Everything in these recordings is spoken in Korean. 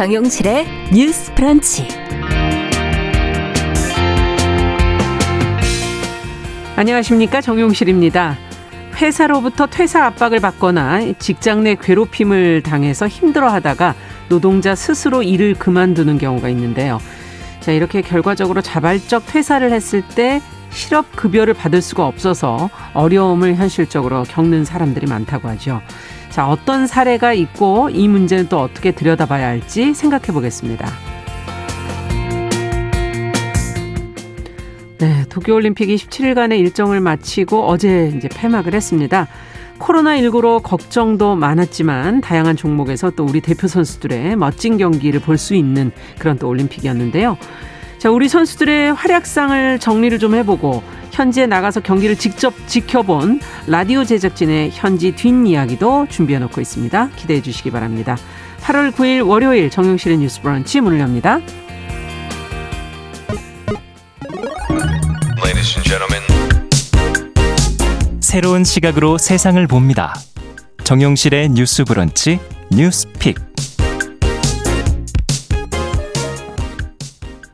정용실의 뉴스 프런치. 안녕하십니까. 정용실입니다. 회사로부터 퇴사 압박을 받거나 직장 내 괴롭힘을 당해서 힘들어 하다가 노동자 스스로 일을 그만두는 경우가 있는데요. 자, 이렇게 결과적으로 자발적 퇴사를 했을 때 실업 급여를 받을 수가 없어서 어려움을 현실적으로 겪는 사람들이 많다고 하죠. 자, 어떤 사례가 있고 이 문제는 또 어떻게 들여다봐야 할지 생각해 보겠습니다. 네, 도쿄올림픽이 17일간의 일정을 마치고 어제 이제 폐막을 했습니다. 코로나19로 걱정도 많았지만 다양한 종목에서 또 우리 대표 선수들의 멋진 경기를 볼 수 있는 그런 또 올림픽이었는데요. 자, 우리 선수들의 활약상을 정리를 좀 해보고 현지에 나가서 경기를 직접 지켜본 라디오 제작진의 현지 뒷이야기도 준비해 놓고 있습니다. 기대해 주시기 바랍니다. 8월 9일 월요일 정용실의 뉴스 브런치 문을 엽니다. 새로운 시각으로 세상을 봅니다. 정용실의 뉴스 브런치 뉴스 pick.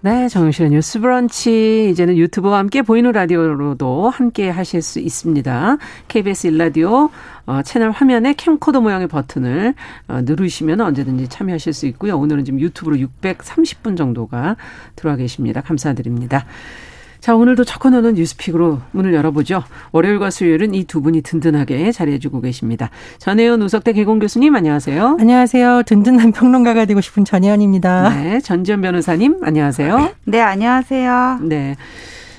네, 정용실의 뉴스 브런치. 이제는 유튜브와 함께 보이는 라디오로도 함께 하실 수 있습니다. KBS 일라디오 어, 채널 화면에 캠코더 모양의 버튼을 어, 누르시면 언제든지 참여하실 수 있고요. 오늘은 지금 유튜브로 630분 정도가 들어와 계십니다. 감사드립니다. 자, 오늘도 척커너는 뉴스픽으로 문을 열어보죠. 월요일과 수요일은 이 두 분이 든든하게 자리해주고 계십니다. 전혜연 우석대 개공 교수님, 안녕하세요. 안녕하세요. 든든한 평론가가 되고 싶은 전혜연입니다. 네, 전지현 변호사님, 안녕하세요. 네, 안녕하세요. 네.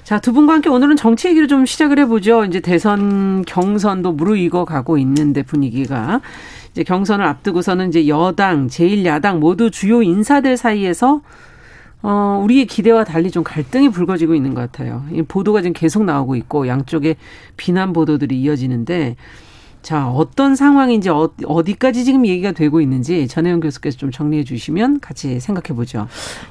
자, 두 분과 함께 오늘은 정치 얘기를 좀 시작을 해보죠. 이제 대선 경선도 무르익어 가고 있는데 분위기가. 이제 경선을 앞두고서는 이제 여당, 제1야당 모두 주요 인사들 사이에서 어, 우리의 기대와 달리 좀 갈등이 불거지고 있는 것 같아요. 이 보도가 지금 계속 나오고 있고 양쪽에 비난 보도들이 이어지는데 자, 어떤 상황인지 어, 디까지 지금 얘기가 되고 있는지 전혜영 교수께서 좀 정리해 주시면 같이 생각해 보죠.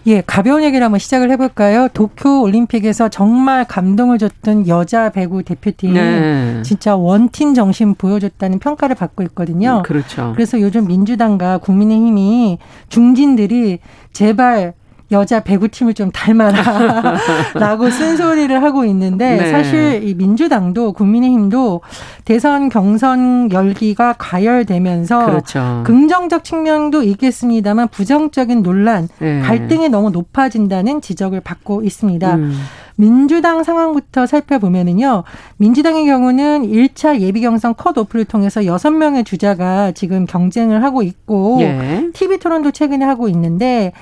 예, 가벼운 얘기를 한번 시작을 해볼까요? 도쿄 올림픽에서 정말 감동을 줬던 여자 배구 대표팀. 네. 진짜 원팀 정신 보여줬다는 평가를 받고 있거든요. 음, 그렇죠. 그래서 요즘 민주당과 국민의힘이 중진들이 제발 여자 배구팀을 좀 닮아라. 라고 쓴소리를 하고 있는데 네. 사실 이 민주당도 국민의힘도 대선 경선 열기가 가열되면서 그렇죠. 긍정적 측면도 있겠습니다만 부정적인 논란, 네. 갈등이 너무 높아진다는 지적을 받고 있습니다. 음. 민주당 상황부터 살펴보면은요. 민주당의 경우는 1차 예비 경선 컷오프를 통해서 6명의 주자가 지금 경쟁을 하고 있고 예. TV 토론도 최근에 하고 있는데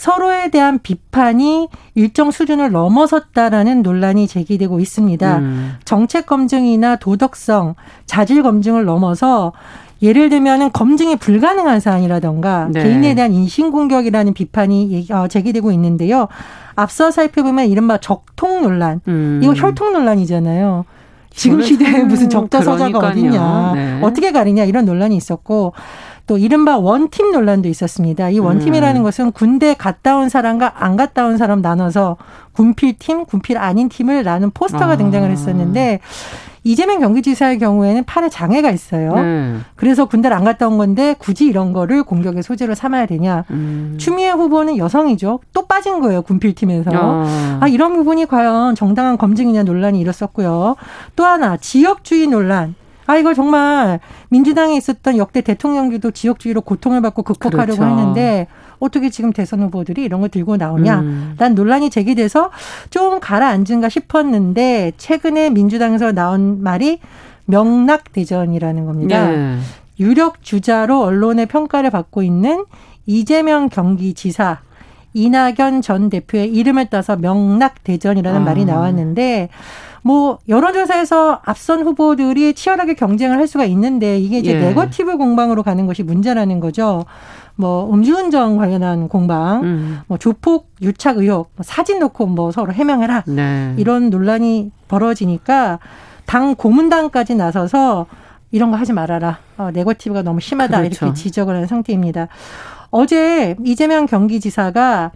서로에 대한 비판이 일정 수준을 넘어섰다라는 논란이 제기되고 있습니다. 음. 정책 검증이나 도덕성, 자질 검증을 넘어서 예를 들면은 검증이 불가능한 사안이라던가 네. 개인에 대한 인신공격이라는 비판이 어, 제기되고 있는데요. 앞서 살펴보면 이른바 적통 논란. 음. 이거 혈통 논란이잖아요. 지금 시대에 무슨 적자 서자가 어딨냐. 네. 어떻게 가리냐 이런 논란이 있었고 또 이른바 원팀 논란도 있었습니다. 이 원팀이라는 음. 것은 군대 갔다 온 사람과 안 갔다 온 사람 나눠서 군필팀, 군필 아닌 팀을 나눈 포스터가 아. 등장을 했었는데 이재명 경기지사의 경우에는 팔에 장애가 있어요. 네. 그래서 군대를 안 갔다 온 건데 굳이 이런 거를 공격의 소재로 삼아야 되냐. 음. 추미애 후보는 여성이죠. 또 빠진 거예요. 군필팀에서. 아. 아, 이런 부분이 과연 정당한 검증이냐 논란이 일었었고요. 또 하나 지역주의 논란. 아, 이거 정말 민주당에 있었던 역대 대통령들도 지역주의로 고통을 받고 극복하려고 그렇죠. 했는데 어떻게 지금 대선 후보들이 이런 걸 들고 나오냐? 음. 난 논란이 제기돼서 좀 가라앉은가 싶었는데 최근에 민주당에서 나온 말이 명락 대전이라는 겁니다. 네. 유력 주자로 언론의 평가를 받고 있는 이재명 경기지사 이낙연 전 대표의 이름을 따서 명락 대전이라는 아. 말이 나왔는데 뭐 여론조사에서 앞선 후보들이 치열하게 경쟁을 할 수가 있는데 이게 이제 예. 네거티브 공방으로 가는 것이 문제라는 거죠. 뭐 음주운전 관련한 공방, 음. 뭐 조폭 유착 의혹, 뭐 사진 놓고 뭐 서로 해명해라 네. 이런 논란이 벌어지니까 당 고문당까지 나서서 이런 거 하지 말아라. 어, 네거티브가 너무 심하다 그렇죠. 이렇게 지적을 한 상태입니다. 어제 이재명 경기지사가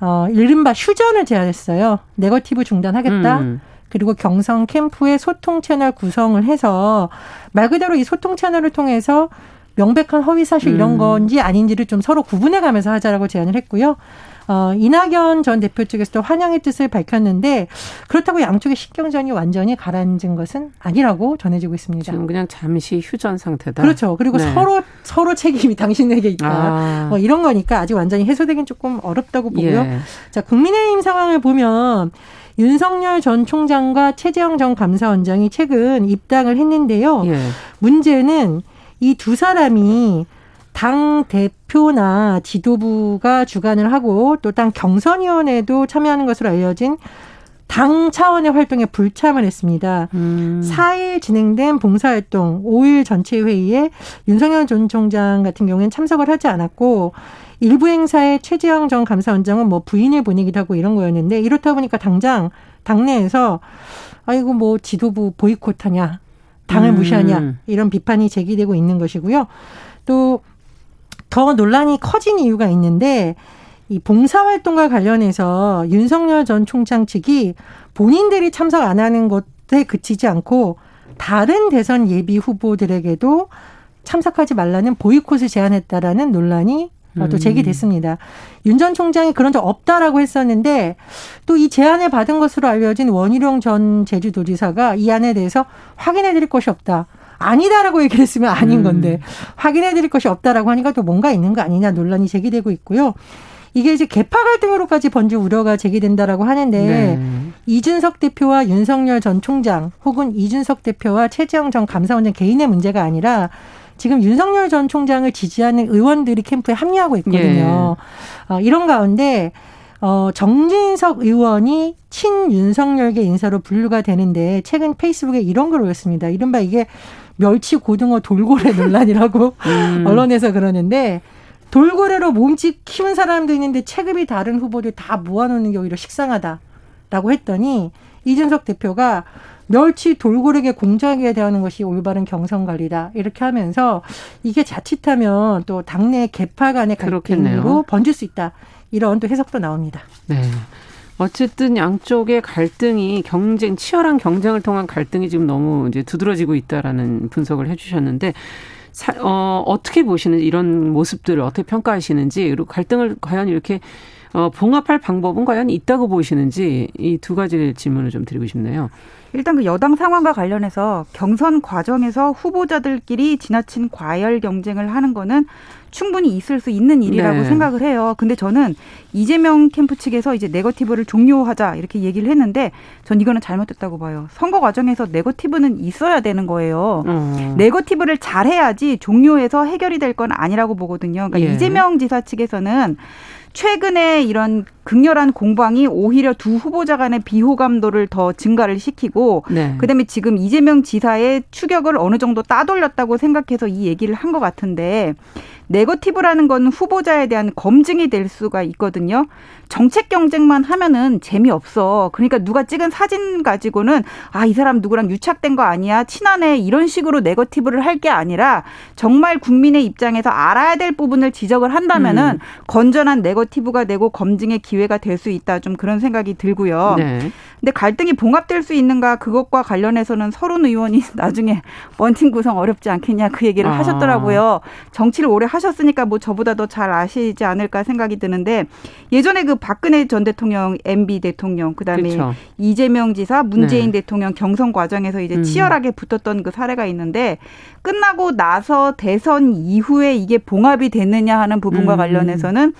어, 이른바 휴전을 제안했어요. 네거티브 중단하겠다. 음. 그리고 경성 캠프의 소통 채널 구성을 해서 말 그대로 이 소통 채널을 통해서 명백한 허위 사실 이런 음. 건지 아닌지를 좀 서로 구분해 가면서 하자라고 제안을 했고요. 어, 이낙연 전 대표 측에서도 환영의 뜻을 밝혔는데 그렇다고 양쪽의 신경전이 완전히 가라앉은 것은 아니라고 전해지고 있습니다. 지금 그냥 잠시 휴전 상태다. 그렇죠. 그리고 네. 서로 서로 책임이 당신에게 있다. 아. 뭐 이런 거니까 아직 완전히 해소되긴 조금 어렵다고 보고요. 예. 자, 국민의힘 상황을 보면 윤석열 전 총장과 최재형 전 감사원장이 최근 입당을 했는데요. 예. 문제는 이 두 사람이 당 대표나 지도부가 주관을 하고 또 당 경선위원회도 참여하는 것으로 알려진 당 차원의 활동에 불참을 했습니다. 음. 4일 진행된 봉사활동 5일 전체 회의에 윤석열 전 총장 같은 경우에는 참석을 하지 않았고 일부 행사에 최재형 전 감사원장은 뭐 부인을 보내기도 하고 이런 거였는데 이렇다 보니까 당장 당내에서 아이고 뭐 지도부 보이콧하냐 당을 음. 무시하냐 이런 비판이 제기되고 있는 것이고요. 또 더 논란이 커진 이유가 있는데 이 봉사활동과 관련해서 윤석열 전 총장 측이 본인들이 참석 안 하는 것에 그치지 않고 다른 대선 예비 후보들에게도 참석하지 말라는 보이콧을 제안했다라는 논란이 어, 또 제기됐습니다. 윤전 총장이 그런 적 없다라고 했었는데 또 이 제안을 받은 것으로 알려진 원희룡 전 제주도지사가 이 안에 대해서 확인해 드릴 것이 없다. 아니다라고 얘기를 했으면 아닌 음. 건데 음. 확인해 드릴 것이 없다라고 하니까 또 뭔가 있는 거 아니냐 논란이 제기되고 있고요. 이게 이제 개파 갈등으로까지 번질 우려가 제기된다라고 하는데 네. 이준석 대표와 윤석열 전 총장 혹은 이준석 대표와 최재형 전 감사원장 개인의 문제가 아니라 지금 윤석열 전 총장을 지지하는 의원들이 캠프에 합류하고 있거든요. 예. 어, 이런 가운데 어, 정진석 의원이 친윤석열계 인사로 분류가 되는데 최근 페이스북에 이런 걸 올렸습니다. 이른바 이게 멸치 고등어 돌고래 논란이라고 음. 언론에서 그러는데 돌고래로 몸집 키운 사람도 있는데 체급이 다른 후보들 다 모아놓는 게 오히려 식상하다라고 했더니 이준석 대표가 멸치 돌고래게 공정하게 대하는 것이 올바른 경선 관리다 이렇게 하면서 이게 자칫하면 또 당내 개파 간의 갈등으로 번질 수 있다 이런 또 해석도 나옵니다. 네. 어쨌든 양쪽의 갈등이 경쟁 치열한 경쟁을 통한 갈등이 지금 너무 이제 두드러지고 있다라는 분석을 해주셨는데 사, 어, 어떻게 보시는 이런 모습들을 어떻게 평가하시는지 그리고 갈등을 과연 이렇게 어, 봉합할 방법은 과연 있다고 보시는지 이 두 가지 질문을 좀 드리고 싶네요. 일단 그 여당 상황과 관련해서 경선 과정에서 후보자들끼리 지나친 과열 경쟁을 하는 거는 충분히 있을 수 있는 일이라고 네. 생각을 해요. 근데 저는 이재명 캠프 측에서 이제 네거티브를 종료하자 이렇게 얘기를 했는데 전 이거는 잘못됐다고 봐요. 선거 과정에서 네거티브는 있어야 되는 거예요. 음. 네거티브를 잘해야지 종료해서 해결이 될 건 아니라고 보거든요. 그러니까 예. 이재명 지사 측에서는 최근에 이런 극렬한 공방이 오히려 두 후보자 간의 비호감도를 더 증가를 시키고 네. 그다음에 지금 이재명 지사의 추격을 어느 정도 따돌렸다고 생각해서 이 얘기를 한 것 같은데 네거티브라는 건 후보자에 대한 검증이 될 수가 있거든요. 정책 경쟁만 하면은 재미없어. 그러니까 누가 찍은 사진 가지고는 아, 이 사람 누구랑 유착된 거 아니야? 친하네. 이런 식으로 네거티브를 할 게 아니라 정말 국민의 입장에서 알아야 될 부분을 지적을 한다면은 음. 건전한 네거티브가 되고 검증의 기회가 될 수 있다. 좀 그런 생각이 들고요. 네. 근데 갈등이 봉합될 수 있는가 그것과 관련해서는 서른 의원이 나중에 원팀 구성 어렵지 않겠냐 그 얘기를 아. 하셨더라고요. 정치를 오래 하셨으니까 뭐 저보다 더 잘 아시지 않을까 생각이 드는데 예전에 그 박근혜 전 대통령, MB 대통령, 그다음에 그렇죠. 이재명 지사, 문재인 네. 대통령 경선 과정에서 이제 음. 치열하게 붙었던 그 사례가 있는데 끝나고 나서 대선 이후에 이게 봉합이 됐느냐 하는 부분과 음. 관련해서는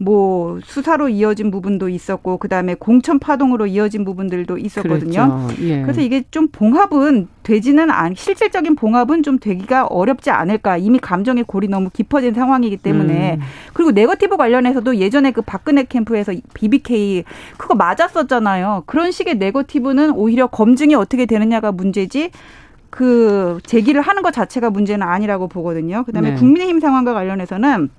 뭐 수사로 이어진 부분도 있었고 그다음에 공천 파동으로 이어진 부분들도 있었거든요. 예. 그래서 이게 좀 봉합은 되지는 않 실질적인 봉합은 좀 되기가 어렵지 않을까. 이미 감정의 골이 너무 깊어진 상황이기 때문에 음. 그리고 네거티브 관련해서도 예전에 그 박근혜 캠프에서 BBK 그거 맞았었잖아요. 그런 식의 네거티브는 오히려 검증이 어떻게 되느냐가 문제지. 그 제기를 하는 것 자체가 문제는 아니라고 보거든요. 그다음에 네. 국민의힘 상황과 관련해서는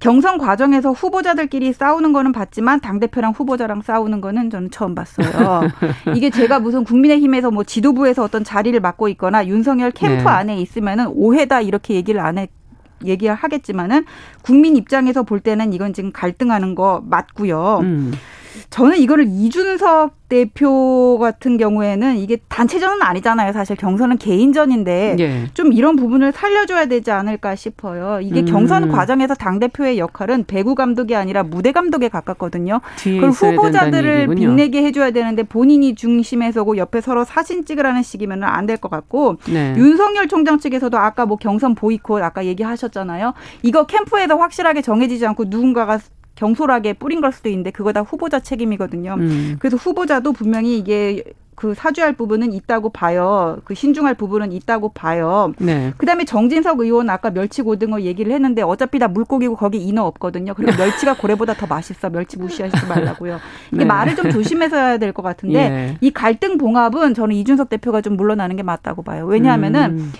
경선 과정에서 후보자들끼리 싸우는 거는 봤지만 당 대표랑 후보자랑 싸우는 거는 저는 처음 봤어요. 이게 제가 무슨 국민의힘에서 뭐 지도부에서 어떤 자리를 맡고 있거나 윤석열 캠프 네. 안에 있으면은 오해다 이렇게 얘기를 안 해. 얘기를 하겠지만은 국민 입장에서 볼 때는 이건 지금 갈등하는 거 맞고요. 음. 저는 이거를 이준석 대표 같은 경우에는 이게 단체전은 아니잖아요. 사실 경선은 개인전인데 예. 좀 이런 부분을 살려줘야 되지 않을까 싶어요. 이게 음. 경선 과정에서 당 대표의 역할은 배구 감독이 아니라 무대 감독에 가깝거든요. 그걸 후보자들을. 빛내게 해줘야 되는데 본인이 중심에 서고 옆에 서로 사진 찍으라는 식이면 안 될 것 같고 네. 윤석열 총장 측에서도 아까 뭐 경선 보이콧 아까 얘기하셨잖아요. 이거 캠프에서 확실하게 정해지지 않고 누군가가 경솔하게 뿌린 걸 수도 있는데 그거 다 후보자 책임이거든요. 음. 그래서 후보자도 분명히 이게 그 사주할 부분은 있다고 봐요. 그 신중할 부분은 있다고 봐요. 네. 그다음에 정진석 의원 아까 멸치 고등어 얘기를 했는데 어차피 다 물고기고 거기 인어 없거든요. 그리고 멸치가 고래보다 더 맛있어. 멸치 무시하시지 말라고요. 이게 네. 말을 좀 조심해서 해야 될 것 같은데 예. 이 갈등 봉합은 저는 이준석 대표가 좀 물러나는 게 맞다고 봐요. 왜냐하면은 음.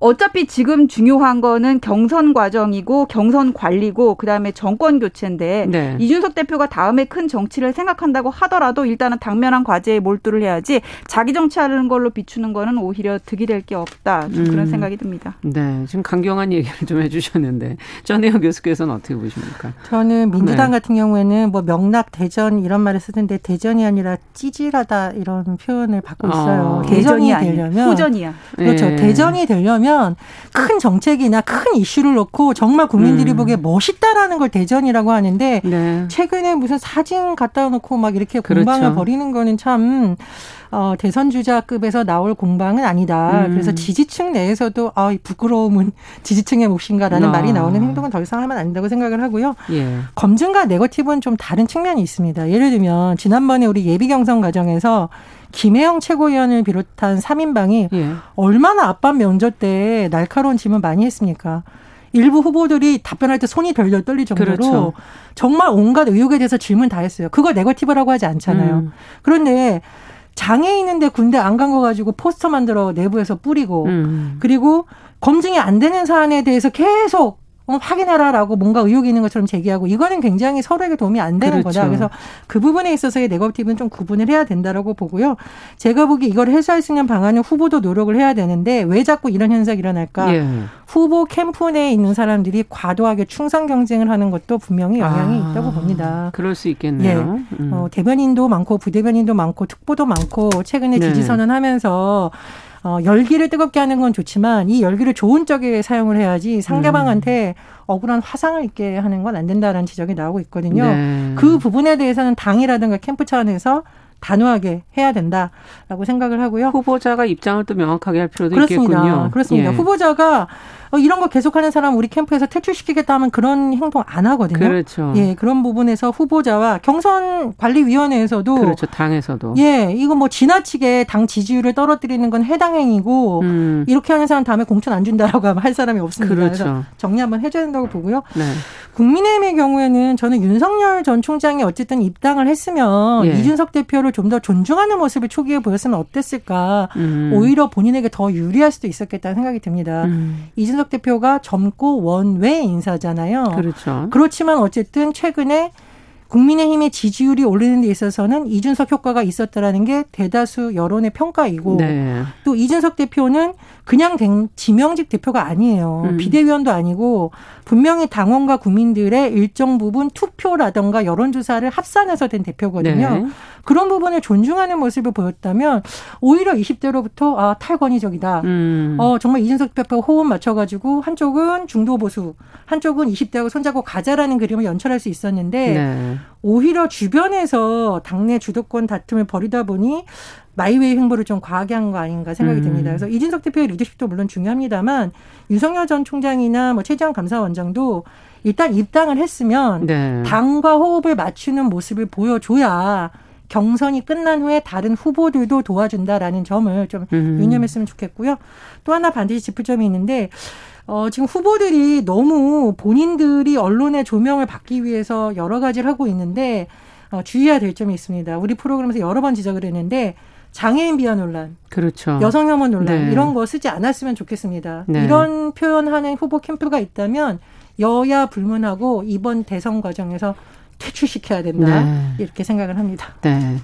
어차피 지금 중요한 거는 경선 과정이고 경선 관리고 그다음에 정권 교체인데 네. 이준석 대표가 다음에 큰 정치를 생각한다고 하더라도 일단은 당면한 과제에 몰두를 해야지 자기 정치하는 걸로 비추는 거는 오히려 득이 될 게 없다. 좀 그런 음. 생각이 듭니다. 네. 지금 강경한 얘기를 좀 해주셨는데 전혜영 교수께서는 어떻게 보십니까? 저는 민주당 네. 같은 경우에는 뭐 명락 대전 이런 말을 쓰는데 대전이 아니라 찌질하다 이런 표현을 받고 있어요. 아. 대전이 아니에요. 되려면 후전이야. 그렇죠. 예. 대전이 되려면 큰 정책이나 큰 이슈를 놓고 정말 국민들이 음. 보기에 멋있다라는 걸 대전이라고 하는데 네. 최근에 무슨 사진 갖다 놓고 막 이렇게 그렇죠. 공방을 벌이는 거는 참 어, 대선 주자급에서 나올 공방은 아니다. 음. 그래서 지지층 내에서도 아, 이 부끄러움은 지지층의 몫인가라는 아. 말이 나오는 행동은 더 이상 하면 안 된다고 생각을 하고요. 예. 검증과 네거티브는 좀 다른 측면이 있습니다. 예를 들면 지난번에 우리 예비 경선 과정에서 김혜영 최고위원을 비롯한 3인방이 예. 얼마나 앞반 면접 때 날카로운 질문 많이 했습니까? 일부 후보들이 답변할 때 손이 덜덜 떨릴 정도로 그렇죠. 정말 온갖 의혹에 대해서 질문 다 했어요. 그걸 네거티브라고 하지 않잖아요. 음. 그런데 장애 있는데 군대 안 간 거 가지고 포스터 만들어 내부에서 뿌리고 음. 그리고 검증이 안 되는 사안에 대해서 계속 어, 확인해라라고 뭔가 의혹이 있는 것처럼 제기하고 이거는 굉장히 서로에게 도움이 안 되는 그렇죠. 거다. 그래서 그 부분에 있어서의 네거티브는 좀 구분을 해야 된다라고 보고요. 제가 보기 이걸 해소할 수 있는 방안은 후보도 노력을 해야 되는데 왜 자꾸 이런 현상이 일어날까? 예. 후보 캠프 내에 있는 사람들이 과도하게 충성 경쟁을 하는 것도 분명히 영향이 아, 있다고 봅니다. 그럴 수 있겠네요. 음. 어, 대변인도 많고 부대변인도 많고 특보도 많고 최근에 네. 지지 선언하면서 어, 열기를 뜨겁게 하는 건 좋지만 이 열기를 좋은 쪽에 사용을 해야지 상대방한테 음. 억울한 화상을 입게 하는 건 안 된다라는 지적이 나오고 있거든요. 네. 그 부분에 대해서는 당이라든가 캠프 차원에서 단호하게 해야 된다라고 생각을 하고요. 후보자가 입장을 또 명확하게 할 필요도 그렇습니다. 있겠군요. 그렇습니다. 예. 후보자가 어, 이런 거 계속하는 사람 우리 캠프에서 퇴출시키겠다 하면 그런 행동 안 하거든요. 그렇죠. 예, 그런 부분에서 후보자와 경선 관리위원회에서도 그렇죠. 당에서도. 예, 이거 뭐 지나치게 당 지지율을 떨어뜨리는 건 해당 행위고 음. 이렇게 하는 사람 다음에 공천 안 준다라고 하면 할 사람이 없습니다. 그래서 그렇죠. 정리 한번 해줘야 된다고 보고요. 네. 국민의힘의 경우에는 저는 윤석열 전 총장이 어쨌든 입당을 했으면 예. 이준석 대표를 좀 더 존중하는 모습을 초기에 보였으면 어땠을까. 음. 오히려 본인에게 더 유리할 수도 있었겠다는 생각이 듭니다. 음. 이준석 대표가 젊고 원외 인사잖아요. 그렇죠. 그렇지만 어쨌든 최근에 국민의힘의 지지율이 오르는 데 있어서는 이준석 효과가 있었다라는 게 대다수 여론의 평가이고 네. 또 이준석 대표는 그냥 된 지명직 대표가 아니에요. 음. 비대위원도 아니고 분명히 당원과 국민들의 일정 부분 투표라던가 여론조사를 합산해서 된 대표거든요. 네. 그런 부분을 존중하는 모습을 보였다면 오히려 20대로부터 아 탈권위적이다. 음. 어, 정말 이준석 대표가 호흡 맞춰가지고 한쪽은 중도 보수, 한쪽은 20대하고 손잡고 가자라는 그림을 연출할 수 있었는데 네. 오히려 주변에서 당내 주도권 다툼을 벌이다 보니 my way 행보를 좀 과하게 한 거 아닌가 생각이 음. 듭니다. 그래서 이준석 대표의 리더십도 물론 중요합니다만 윤석열 전 총장이나 뭐 최재형 감사원장도 일단 입당을 했으면 네. 당과 호흡을 맞추는 모습을 보여줘야 경선이 끝난 후에 다른 후보들도 도와준다라는 점을 좀 음. 유념했으면 좋겠고요. 또 하나 반드시 짚을 점이 있는데 어, 지금 후보들이 너무 본인들이 언론의 조명을 받기 위해서 여러 가지를 하고 있는데 어, 주의해야 될 점이 있습니다. 우리 프로그램에서 여러 번 지적을 했는데 장애인 비하 논란, 그렇죠. 여성 혐오 논란 네. 이런 거 쓰지 않았으면 좋겠습니다. 네. 이런 표현하는 후보 캠프가 있다면 여야 불문하고 이번 대선 과정에서 퇴출시켜야 된다 네. 이렇게 생각을 합니다. 네.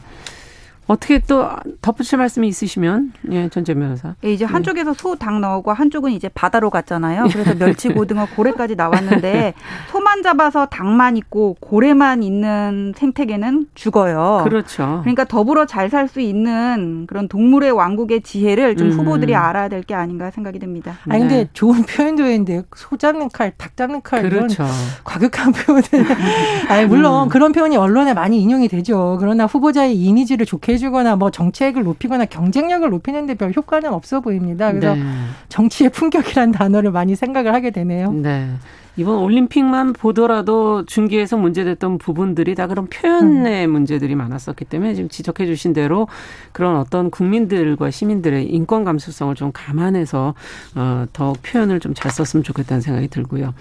어떻게 또 덧붙일 말씀이 있으시면 예, 전재 변호사. 예, 이제 한쪽에서 소닭 나오고 한쪽은 이제 바다로 갔잖아요. 그래서 멸치, 고등어, 고래까지 나왔는데 소만 잡아서 닭만 있고 고래만 있는 생태계는 죽어요. 그렇죠. 그러니까 더불어 잘 살 수 있는 그런 동물의 왕국의 지혜를 좀 음. 후보들이 알아야 될 게 아닌가 생각이 듭니다. 아니 근데 네. 좋은 표현도 했는데 소 잡는 칼, 닭 잡는 칼 그렇죠. 이런 과격한 표현을. 아니 물론 음. 그런 표현이 언론에 많이 인용이 되죠. 그러나 후보자의 이미지를 좋게 해주거나 뭐 정책을 높이거나 경쟁력을 높이는데 별 효과는 없어 보입니다. 그래서 네. 정치의 품격이라는 단어를 많이 생각을 하게 되네요. 네. 이번 올림픽만 보더라도 중계에서 문제됐던 부분들이 다 그런 표현의 음. 문제들이 많았었기 때문에 지금 지적해 주신 대로 그런 어떤 국민들과 시민들의 인권 감수성을 좀 감안해서 어, 더 표현을 좀 잘 썼으면 좋겠다는 생각이 들고요.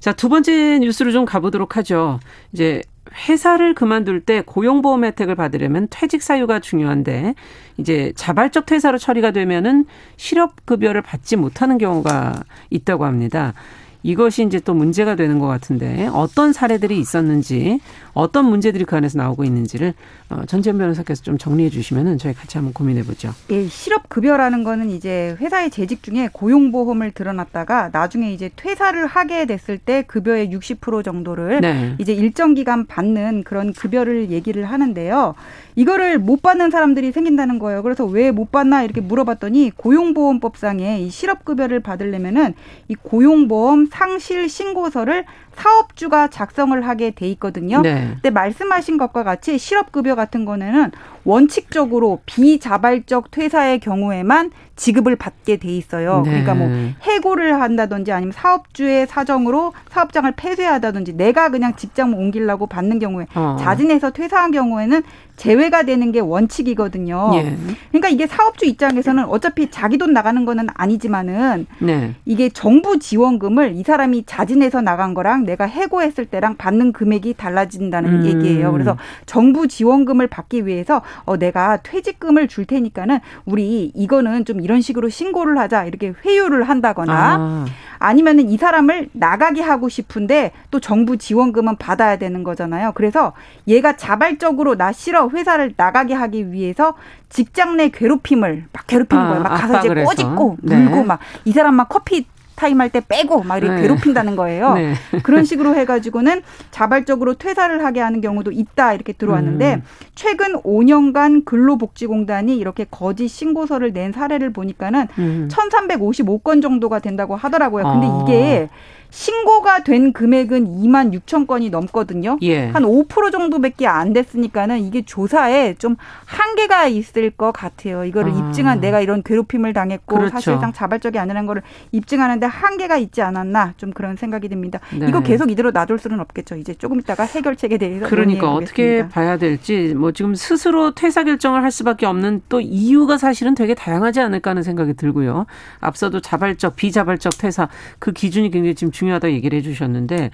자, 두 번째 뉴스로 좀 가보도록 하죠. 이제 회사를 그만둘 때 고용보험 혜택을 받으려면 퇴직 사유가 중요한데 이제 자발적 퇴사로 처리가 되면은 실업급여를 받지 못하는 경우가 있다고 합니다. 이것이 이제 또 문제가 되는 것 같은데 어떤 사례들이 있었는지 어떤 문제들이 그 안에서 나오고 있는지를 어, 전지현 변호사께서 좀 정리해 주시면은 저희 같이 한번 고민해 보죠. 예, 실업 급여라는 거는 이제 회사의 재직 중에 고용보험을 들어놨다가 나중에 이제 퇴사를 하게 됐을 때 급여의 60% 정도를 네. 이제 일정 기간 받는 그런 급여를 얘기를 하는데요. 이거를 못 받는 사람들이 생긴다는 거예요. 그래서 왜 못 받나 이렇게 물어봤더니 고용보험법상에 이 실업급여를 받으려면은 이 고용보험 상실 신고서를 사업주가 작성을 하게 돼 있거든요. 네. 근데 말씀하신 것과 같이 실업급여 같은 거는 원칙적으로 비자발적 퇴사의 경우에만 지급을 받게 돼 있어요. 네. 그러니까 뭐 해고를 한다든지 아니면 사업주의 사정으로 사업장을 폐쇄하다든지 내가 그냥 직장 옮기려고 받는 경우에 어. 자진해서 퇴사한 경우에는 제외가 되는 게 원칙이거든요. 예. 그러니까 이게 사업주 입장에서는 어차피 자기 돈 나가는 거는 아니지만은 네. 이게 정부 지원금을 이 사람이 자진해서 나간 거랑 내가 해고했을 때랑 받는 금액이 달라진다는 음. 얘기예요. 그래서 정부 지원금을 받기 위해서 어 내가 퇴직금을 줄 테니까는 우리 이거는 좀 이런 식으로 신고를 하자 이렇게 회유를 한다거나 아. 니면은이 사람을 나가게 하고 싶은데 또 정부 지원금은 받아야 되는 거잖아요. 그래서 얘가 자발적으로 나 싫어 회사를 나가게 하기 위해서 직장 내 괴롭힘을 막 괴롭히는 아, 거예요. 막 가서 이제 꼬집고 물고 네. 막이 사람 막 커피 타임 할 때 빼고 막 이렇게 네. 괴롭힌다는 거예요. 네. 그런 식으로 해가지고는 자발적으로 퇴사를 하게 하는 경우도 있다 이렇게 들어왔는데 음. 최근 5년간 근로복지공단이 이렇게 거짓 신고서를 낸 사례를 보니까는 음. 1,355건 정도가 된다고 하더라고요. 근데 아. 이게 신고가 된 금액은 2만 6천 건이 넘거든요. 예. 한5% 정도밖에 안 됐으니까는 이게 조사에 좀 한계가 있을 것 같아요. 이거를 아. 입증한 내가 이런 괴롭힘을 당했고 그렇죠. 사실상 자발적이 아니라는 거를 입증하는데 한계가 있지 않았나 좀 그런 생각이 듭니다. 네. 이거 계속 이대로 놔둘 수는 없겠죠. 이제 조금 있다가 해결책에 대해서 그러니까 어떻게 봐야 될지 뭐 지금 스스로 퇴사 결정을 할 수밖에 없는 또 이유가 사실은 되게 다양하지 않을까 하는 생각이 들고요. 앞서도 자발적 비자발적 퇴사 그 기준이 굉장히 지금 중요하다 얘기를 해주셨는데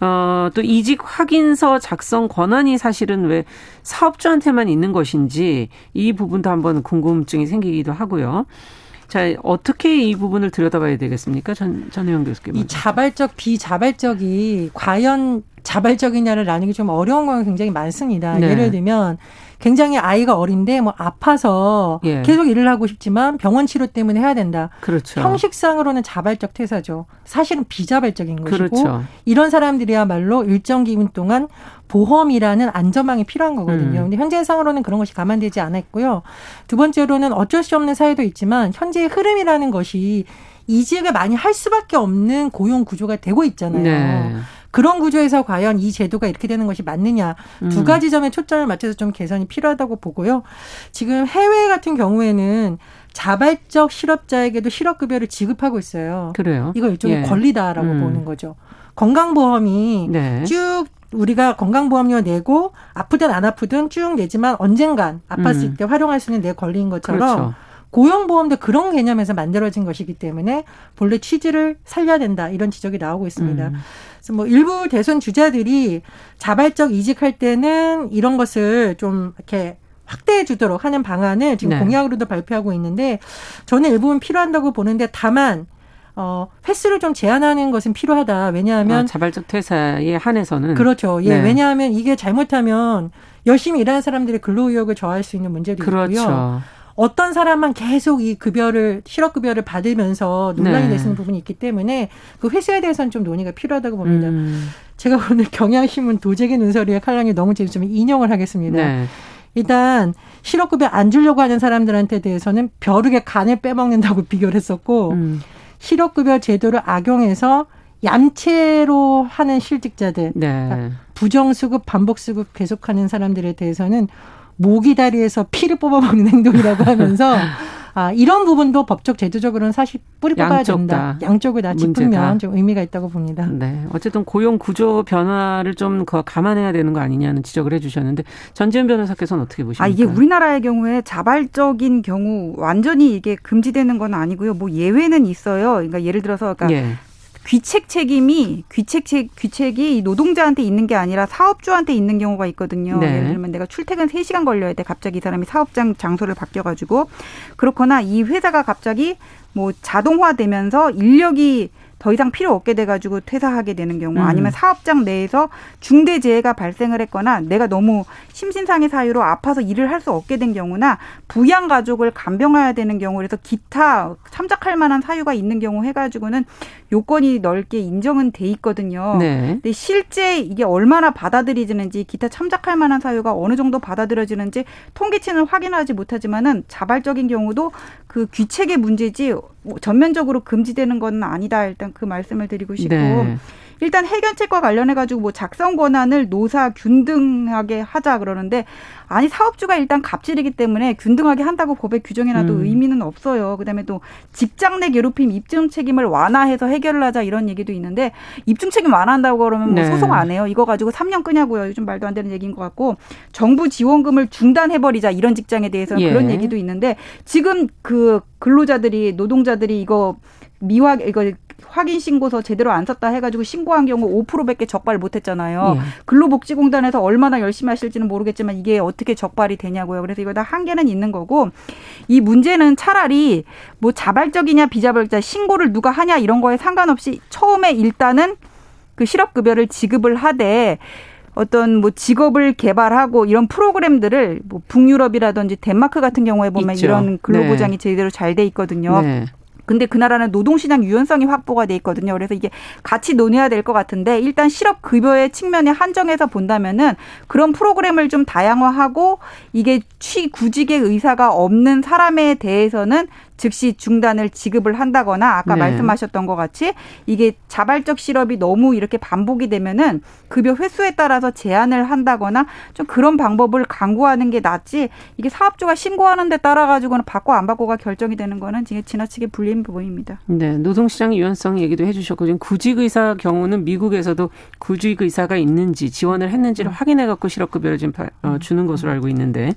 어, 또 이직 확인서 작성 권한이 사실은 왜 사업주한테만 있는 것인지 이 부분도 한번 궁금증이 생기기도 하고요. 자, 어떻게 이 부분을 들여다봐야 되겠습니까? 전, 전혜영 교수님. 이 자발적, 비자발적이 과연 자발적이냐를 나누기 좀 어려운 건 굉장히 많습니다. 네. 예를 들면 굉장히 아이가 어린데 뭐 아파서 예. 계속 일을 하고 싶지만 병원 치료 때문에 해야 된다. 그렇죠. 형식상으로는 자발적 퇴사죠. 사실은 비자발적인 것이고 그렇죠. 이런 사람들이야말로 일정 기간 동안 보험이라는 안전망이 필요한 거거든요. 음. 근데 현재 상으로는 그런 것이 감안되지 않았고요. 두 번째로는 어쩔 수 없는 사회도 있지만 현재의 흐름이라는 것이 이직을 많이 할 수밖에 없는 고용 구조가 되고 있잖아요. 네. 그런 구조에서 과연 이 제도가 이렇게 되는 것이 맞느냐 두 음. 가지 점에 초점을 맞춰서 좀 개선이 필요하다고 보고요. 지금 해외 같은 경우에는 자발적 실업자에게도 실업급여를 지급하고 있어요. 그래요? 이거 일종의 예. 권리다라고 음. 보는 거죠. 건강보험이 네. 쭉 우리가 건강보험료 내고 아프든 안 아프든 쭉 내지만 언젠간 아팠을 음. 때 활용할 수 있는 내 권리인 것처럼 그렇죠. 고용보험도 그런 개념에서 만들어진 것이기 때문에 본래 취지를 살려야 된다 이런 지적이 나오고 있습니다. 음. 그래서 뭐 일부 대선 주자들이 자발적 이직할 때는 이런 것을 좀 이렇게 확대해 주도록 하는 방안을 지금 네. 공약으로도 발표하고 있는데 저는 일부분 필요한다고 보는데 다만 어, 횟수를 좀 제한하는 것은 필요하다. 왜냐하면 아, 자발적 퇴사에 한해서는 그렇죠. 예, 네. 왜냐하면 이게 잘못하면 열심히 일하는 사람들의 근로 의욕을 저할 수 있는 문제도 그렇죠. 있고요. 어떤 사람만 계속 이 급여를 실업 급여를 받으면서 논란이 네. 되시는 부분이 있기 때문에 그 회수에 대해서는 좀 논의가 필요하다고 봅니다. 음. 제가 오늘 경향신문 도재기 눈서리의 칼럼이 너무 재밌으면 인용을 하겠습니다. 네. 일단 실업급여 안 주려고 하는 사람들한테 대해서는 벼룩의 간을 빼먹는다고 비교를 했었고 음. 실업급여 제도를 악용해서 얌체로 하는 실직자들, 네. 그러니까 부정수급, 반복수급 계속하는 사람들에 대해서는 모기 다리에서 피를 뽑아먹는 행동이라고 하면서 아, 이런 부분도 법적 제도적으로는 사실 뿌리 뽑아야 된다. 양쪽을 다 짚으면 좀 의미가 있다고 봅니다. 네. 어쨌든 고용 구조 변화를 좀 감안해야 되는 거 아니냐는 지적을 해 주셨는데 전지현 변호사께서는 어떻게 보십니까? 아, 이게 우리나라의 경우에 자발적인 경우 완전히 이게 금지되는 건 아니고요. 뭐 예외는 있어요. 그러니까 예를 들어서 그러니까 예. 귀책 책임이 귀책 책 귀책이 노동자한테 있는 게 아니라 사업주한테 있는 경우가 있거든요. 네. 예를 들면 내가 출퇴근 3시간 걸려야 돼. 갑자기 이 사람이 사업장 장소를 바뀌어 가지고 그렇거나 이 회사가 갑자기 뭐 자동화되면서 인력이 더 이상 필요 없게 돼가지고 퇴사하게 되는 경우 음. 아니면 사업장 내에서 중대 재해가 발생을 했거나 내가 너무 심신상의 사유로 아파서 일을 할 수 없게 된 경우나 부양 가족을 간병해야 되는 경우 그래서 기타 참작할 만한 사유가 있는 경우 해가지고는 요건이 넓게 인정은 돼 있거든요. 네. 근데 실제 이게 얼마나 받아들이지는지 기타 참작할 만한 사유가 어느 정도 받아들여지는지 통계치는 확인하지 못하지만은 자발적인 경우도 그 귀책의 문제지 전면적으로 금지되는 건 아니다. 일단 그 말씀을 드리고 싶고 네. 일단 해결책과 관련해 가지고 뭐 작성 권한을 노사 균등하게 하자 그러는데 아니 사업주가 일단 갑질이기 때문에 균등하게 한다고 법에 규정해놔도 음. 의미는 없어요. 그다음에 또 직장 내 괴롭힘 입증 책임을 완화해서 해결을 하자 이런 얘기도 있는데 입증 책임 완화한다고 그러면 뭐 네. 소송 안 해요. 이거 가지고 3년 끄냐고요. 요즘 말도 안 되는 얘기인 것 같고 정부 지원금을 중단해버리자 이런 직장에 대해서는 예. 그런 얘기도 있는데 지금 그 근로자들이 노동자들이 이거 미확 이거 확인 신고서 제대로 안 썼다 해가지고 신고한 경우 5%밖에 적발 못했잖아요. 예. 근로복지공단에서 얼마나 열심히 하실지는 모르겠지만 이게 어떻게 적발이 되냐고요. 그래서 이거 다 한계는 있는 거고 이 문제는 차라리 뭐 자발적이냐 비자발적 신고를 누가 하냐 이런 거에 상관없이 처음에 일단은 그 실업급여를 지급을 하되 어떤 뭐 직업을 개발하고 이런 프로그램들을 뭐 북유럽이라든지 덴마크 같은 경우에 보면 있죠. 이런 근로보장이 네. 제대로 잘 돼 있거든요. 네. 근데 그 나라는 노동시장 유연성이 확보가 돼 있거든요. 그래서 이게 같이 논의해야 될 것 같은데 일단 실업 급여의 측면에 한정해서 본다면은 그런 프로그램을 좀 다양화하고 이게 취 구직의 의사가 없는 사람에 대해서는 즉시 중단을 지급을 한다거나 아까 네. 말씀하셨던 것 같이 이게 자발적 실업이 너무 이렇게 반복이 되면은 급여 횟수에 따라서 제한을 한다거나 좀 그런 방법을 강구하는 게 낫지 이게 사업주가 신고하는 데 따라 가지고는 받고 안 받고가 결정이 되는 거는 지나치게 불리한 부분입니다. 네, 노동시장 유연성 얘기도 해주셨고 지금 구직 의사 경우는 미국에서도 구직 의사가 있는지 지원을 했는지를 음. 확인해 갖고 실업급여를 지금 어, 주는 것으로 알고 있는데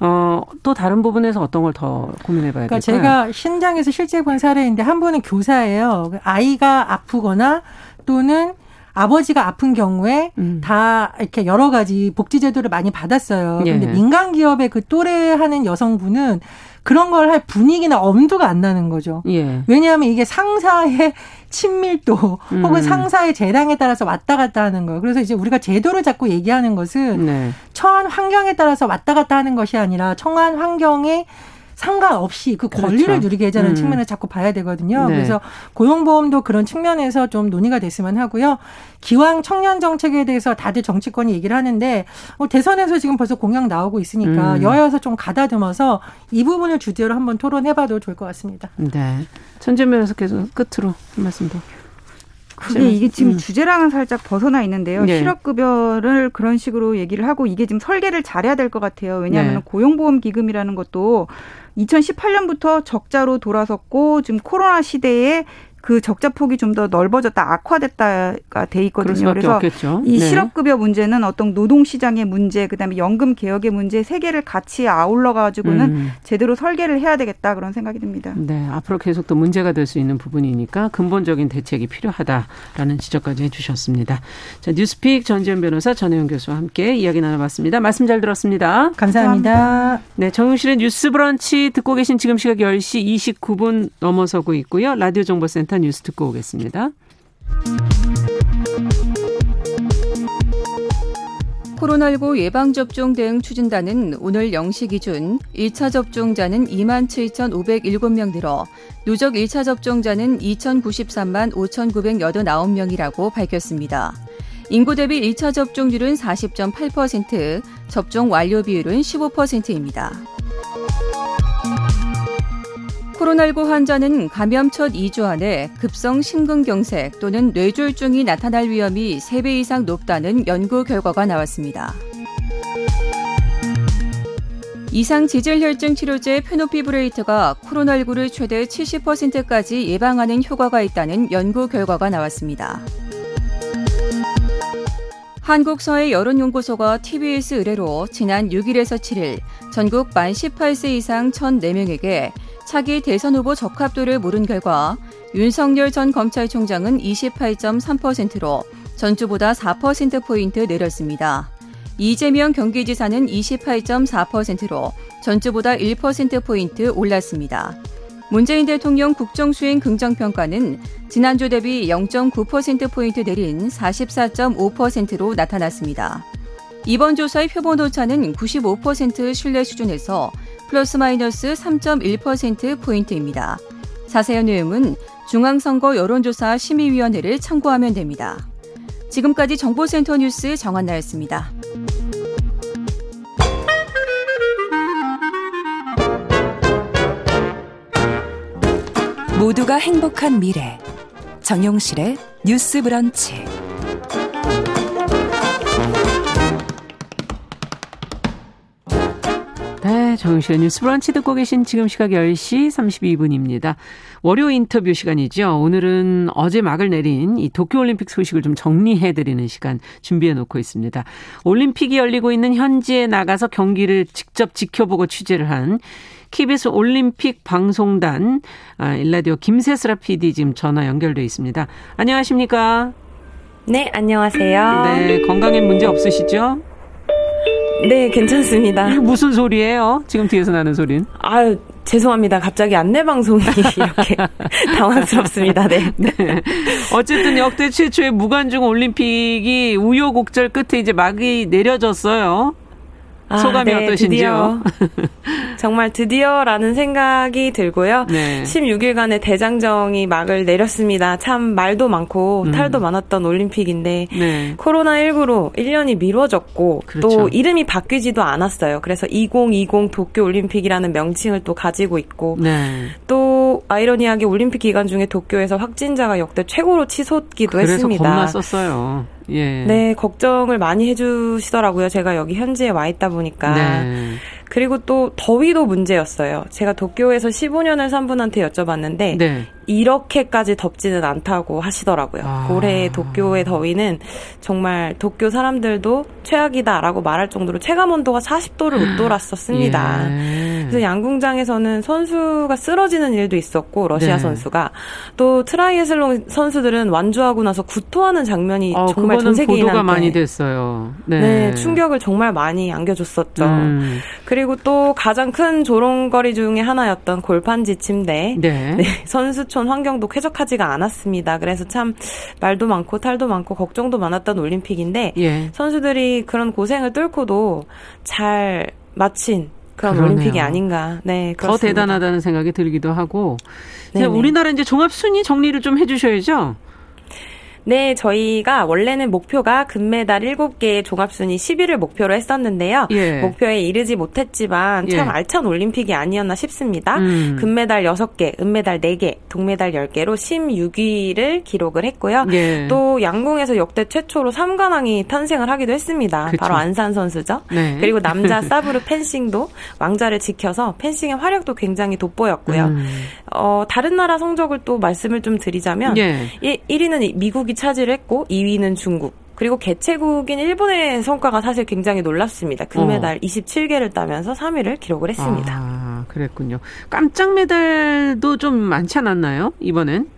어, 또 다른 부분에서 어떤 걸 더 고민해 봐야 그러니까 될까요? 제가 신장에서 실제 본 사례인데 한 분은 교사예요. 아이가 아프거나 또는 아버지가 아픈 경우에 음. 다 이렇게 여러 가지 복지 제도를 많이 받았어요. 그런데 예. 민간 기업의 그 또래 하는 여성분은 그런 걸 할 분위기나 엄두가 안 나는 거죠. 예. 왜냐하면 이게 상사의 친밀도 음. 혹은 상사의 재량에 따라서 왔다 갔다 하는 거예요. 그래서 이제 우리가 제도를 자꾸 얘기하는 것은 네. 처한 환경에 따라서 왔다 갔다 하는 것이 아니라 청한 환경에 상관없이 그 권리를 그렇죠. 누리게 하자는 음. 측면을 자꾸 봐야 되거든요. 네. 그래서 고용보험도 그런 측면에서 좀 논의가 됐으면 하고요. 기왕 청년 정책에 대해서 다들 정치권이 얘기를 하는데 어, 대선에서 지금 벌써 공약 나오고 있으니까 음. 여야에서 좀 가다듬어서 이 부분을 주제로 한번 토론해봐도 좋을 것 같습니다. 네. 천재 변호사께서 끝으로 한 말씀 더. 그게 이게 지금 음. 주제랑은 살짝 벗어나 있는데요. 네. 실업급여를 그런 식으로 얘기를 하고 이게 지금 설계를 잘해야 될 것 같아요. 왜냐하면 네. 고용보험기금이라는 것도 2018년부터 적자로 돌아섰고 지금 코로나 시대에 그 적자 폭이 좀 더 넓어졌다 악화됐다가 돼 있거든요. 그래서 없겠죠. 이 네. 실업급여 문제는 어떤 노동 시장의 문제, 그다음에 연금 개혁의 문제 세 개를 같이 아울러 가지고는 음. 제대로 설계를 해야 되겠다 그런 생각이 듭니다. 네, 앞으로 계속 또 문제가 될 수 있는 부분이니까 근본적인 대책이 필요하다라는 지적까지 해주셨습니다. 자, 뉴스픽 전지현 변호사 전혜영 교수와 함께 이야기 나눠봤습니다. 말씀 잘 들었습니다. 감사합니다. 감사합니다. 네, 정용실의 뉴스브런치 듣고 계신 지금 시각 10시 29분 넘어서고 있고요. 라디오 정보센터 센터 뉴스 듣고 오겠습니다. 코로나19 예방접종 대응 추진단은 오늘 0시 기준 1차 접종자는 2만 7,507명 늘어 누적 1차 접종자는 2,093만 5,989명이라고 밝혔습니다. 인구 대비 1차 접종률은 40.8%, 접종 완료 비율은 15%입니다. 코로나19 환자는 감염 첫 2주 안에 급성 심근경색 또는 뇌졸중이 나타날 위험이 3배 이상 높다는 연구 결과가 나왔습니다. 이상 지질 혈증 치료제 페노피브레이트가 코로나19를 최대 70%까지 예방하는 효과가 있다는 연구 결과가 나왔습니다. 한국사회 여론연구소가 TBS 의뢰로 지난 6일에서 7일 전국 만 18세 이상 1,004명에게 차기 대선 후보 적합도를 물은 결과 윤석열 전 검찰총장은 28.3%로 전주보다 4%포인트 내렸습니다. 이재명 경기지사는 28.4%로 전주보다 1%포인트 올랐습니다. 문재인 대통령 국정수행 긍정평가는 지난주 대비 0.9%포인트 내린 44.5%로 나타났습니다. 이번 조사의 표본 오차는 95% 신뢰 수준에서 플러스 마이너스 3.1%포인트입니다. 자세한 내용은 중앙선거 여론조사 심의위원회를 참고하면 됩니다. 지금까지 정보센터 뉴스 정한나였습니다. 모두가 행복한 미래 정용실의 뉴스 브런치 네, 정실의 뉴스 브런치 듣고 계신 지금 시각 10시 32분입니다. 월요 인터뷰 시간이죠. 오늘은 어제 막을 내린 이 도쿄올림픽 소식을 좀 정리해드리는 시간 준비해 놓고 있습니다. 올림픽이 열리고 있는 현지에 나가서 경기를 직접 지켜보고 취재를 한 KBS 올림픽 방송단 아, 일라디오 김세스라 PD 지금 전화 연결돼 있습니다. 안녕하십니까? 네, 안녕하세요. 네, 건강에 문제 없으시죠? 네, 괜찮습니다. 이게 무슨 소리예요? 지금 뒤에서 나는 소리는? 아유, 죄송합니다. 갑자기 안내 방송이 이렇게 당황스럽습니다. 네. 네. 어쨌든 역대 최초의 무관중 올림픽이 우여곡절 끝에 이제 막이 내려졌어요. 아, 소감이 네, 어떠신지요? 드디어. 정말 드디어라는 생각이 들고요. 네. 16일간의 대장정이 막을 내렸습니다. 참 말도 많고 음. 탈도 많았던 올림픽인데 네. 코로나19로 1년이 미뤄졌고 그렇죠. 또 이름이 바뀌지도 않았어요. 그래서 2020 도쿄 올림픽이라는 명칭을 또 가지고 있고 네. 또 아이러니하게 올림픽 기간 중에 도쿄에서 확진자가 역대 최고로 치솟기도 그래서 했습니다. 겁나 썼어요. 예. 네, 걱정을 많이 해주시더라고요. 제가 여기 현지에 와 있다 보니까. 네. 그리고 또 더위도 문제였어요. 제가 도쿄에서 15년을 산 분한테 여쭤봤는데 네. 이렇게까지 덥지는 않다고 하시더라고요. 아. 올해 도쿄의 더위는 정말 도쿄 사람들도 최악이다라고 말할 정도로 체감 온도가 40도를 웃돌았었습니다. 예. 그래서 양궁장에서는 선수가 쓰러지는 일도 있었고 러시아 네. 선수가 또 트라이애슬론 선수들은 완주하고 나서 구토하는 장면이 어, 정말 전 세계인한테 많이 됐어요. 네. 네. 충격을 정말 많이 안겨줬었죠. 음. 그리고 또 가장 큰 조롱거리 중에 하나였던 골판지 침대. 네. 네. 선수촌 환경도 쾌적하지가 않았습니다. 그래서 참 말도 많고 탈도 많고 걱정도 많았던 올림픽인데 예. 선수들이 그런 고생을 뚫고도 잘 마친 그런 그러네요. 올림픽이 아닌가. 네, 그렇습니다. 더 대단하다는 생각이 들기도 하고. 우리나라 이제 종합 순위 정리를 좀 해주셔야죠. 네, 저희가 원래는 목표가 금메달 7개 종합순위 10위를 목표로 했었는데요. 예. 목표에 이르지 못했지만 참 예. 알찬 올림픽이 아니었나 싶습니다. 음. 금메달 6개, 은메달 4개, 동메달 10개로 16위를 기록을 했고요. 예. 또 양궁에서 역대 최초로 3관왕이 탄생을 하기도 했습니다. 그쵸. 바로 안산 선수죠. 네. 그리고 남자 사브르 펜싱도 왕자를 지켜서 펜싱의 화력도 굉장히 돋보였고요. 음. 어, 다른 나라 성적을 또 말씀을 좀 드리자면 예. 1위는 미국이 미국이 차지했고 2위는 중국. 그리고 개최국인 일본의 성과가 사실 굉장히 놀랍습니다. 금메달 어. 27개를 따면서 3위를 기록을 했습니다. 아, 그랬군요. 깜짝 메달도 좀 많지 않았나요? 이번엔?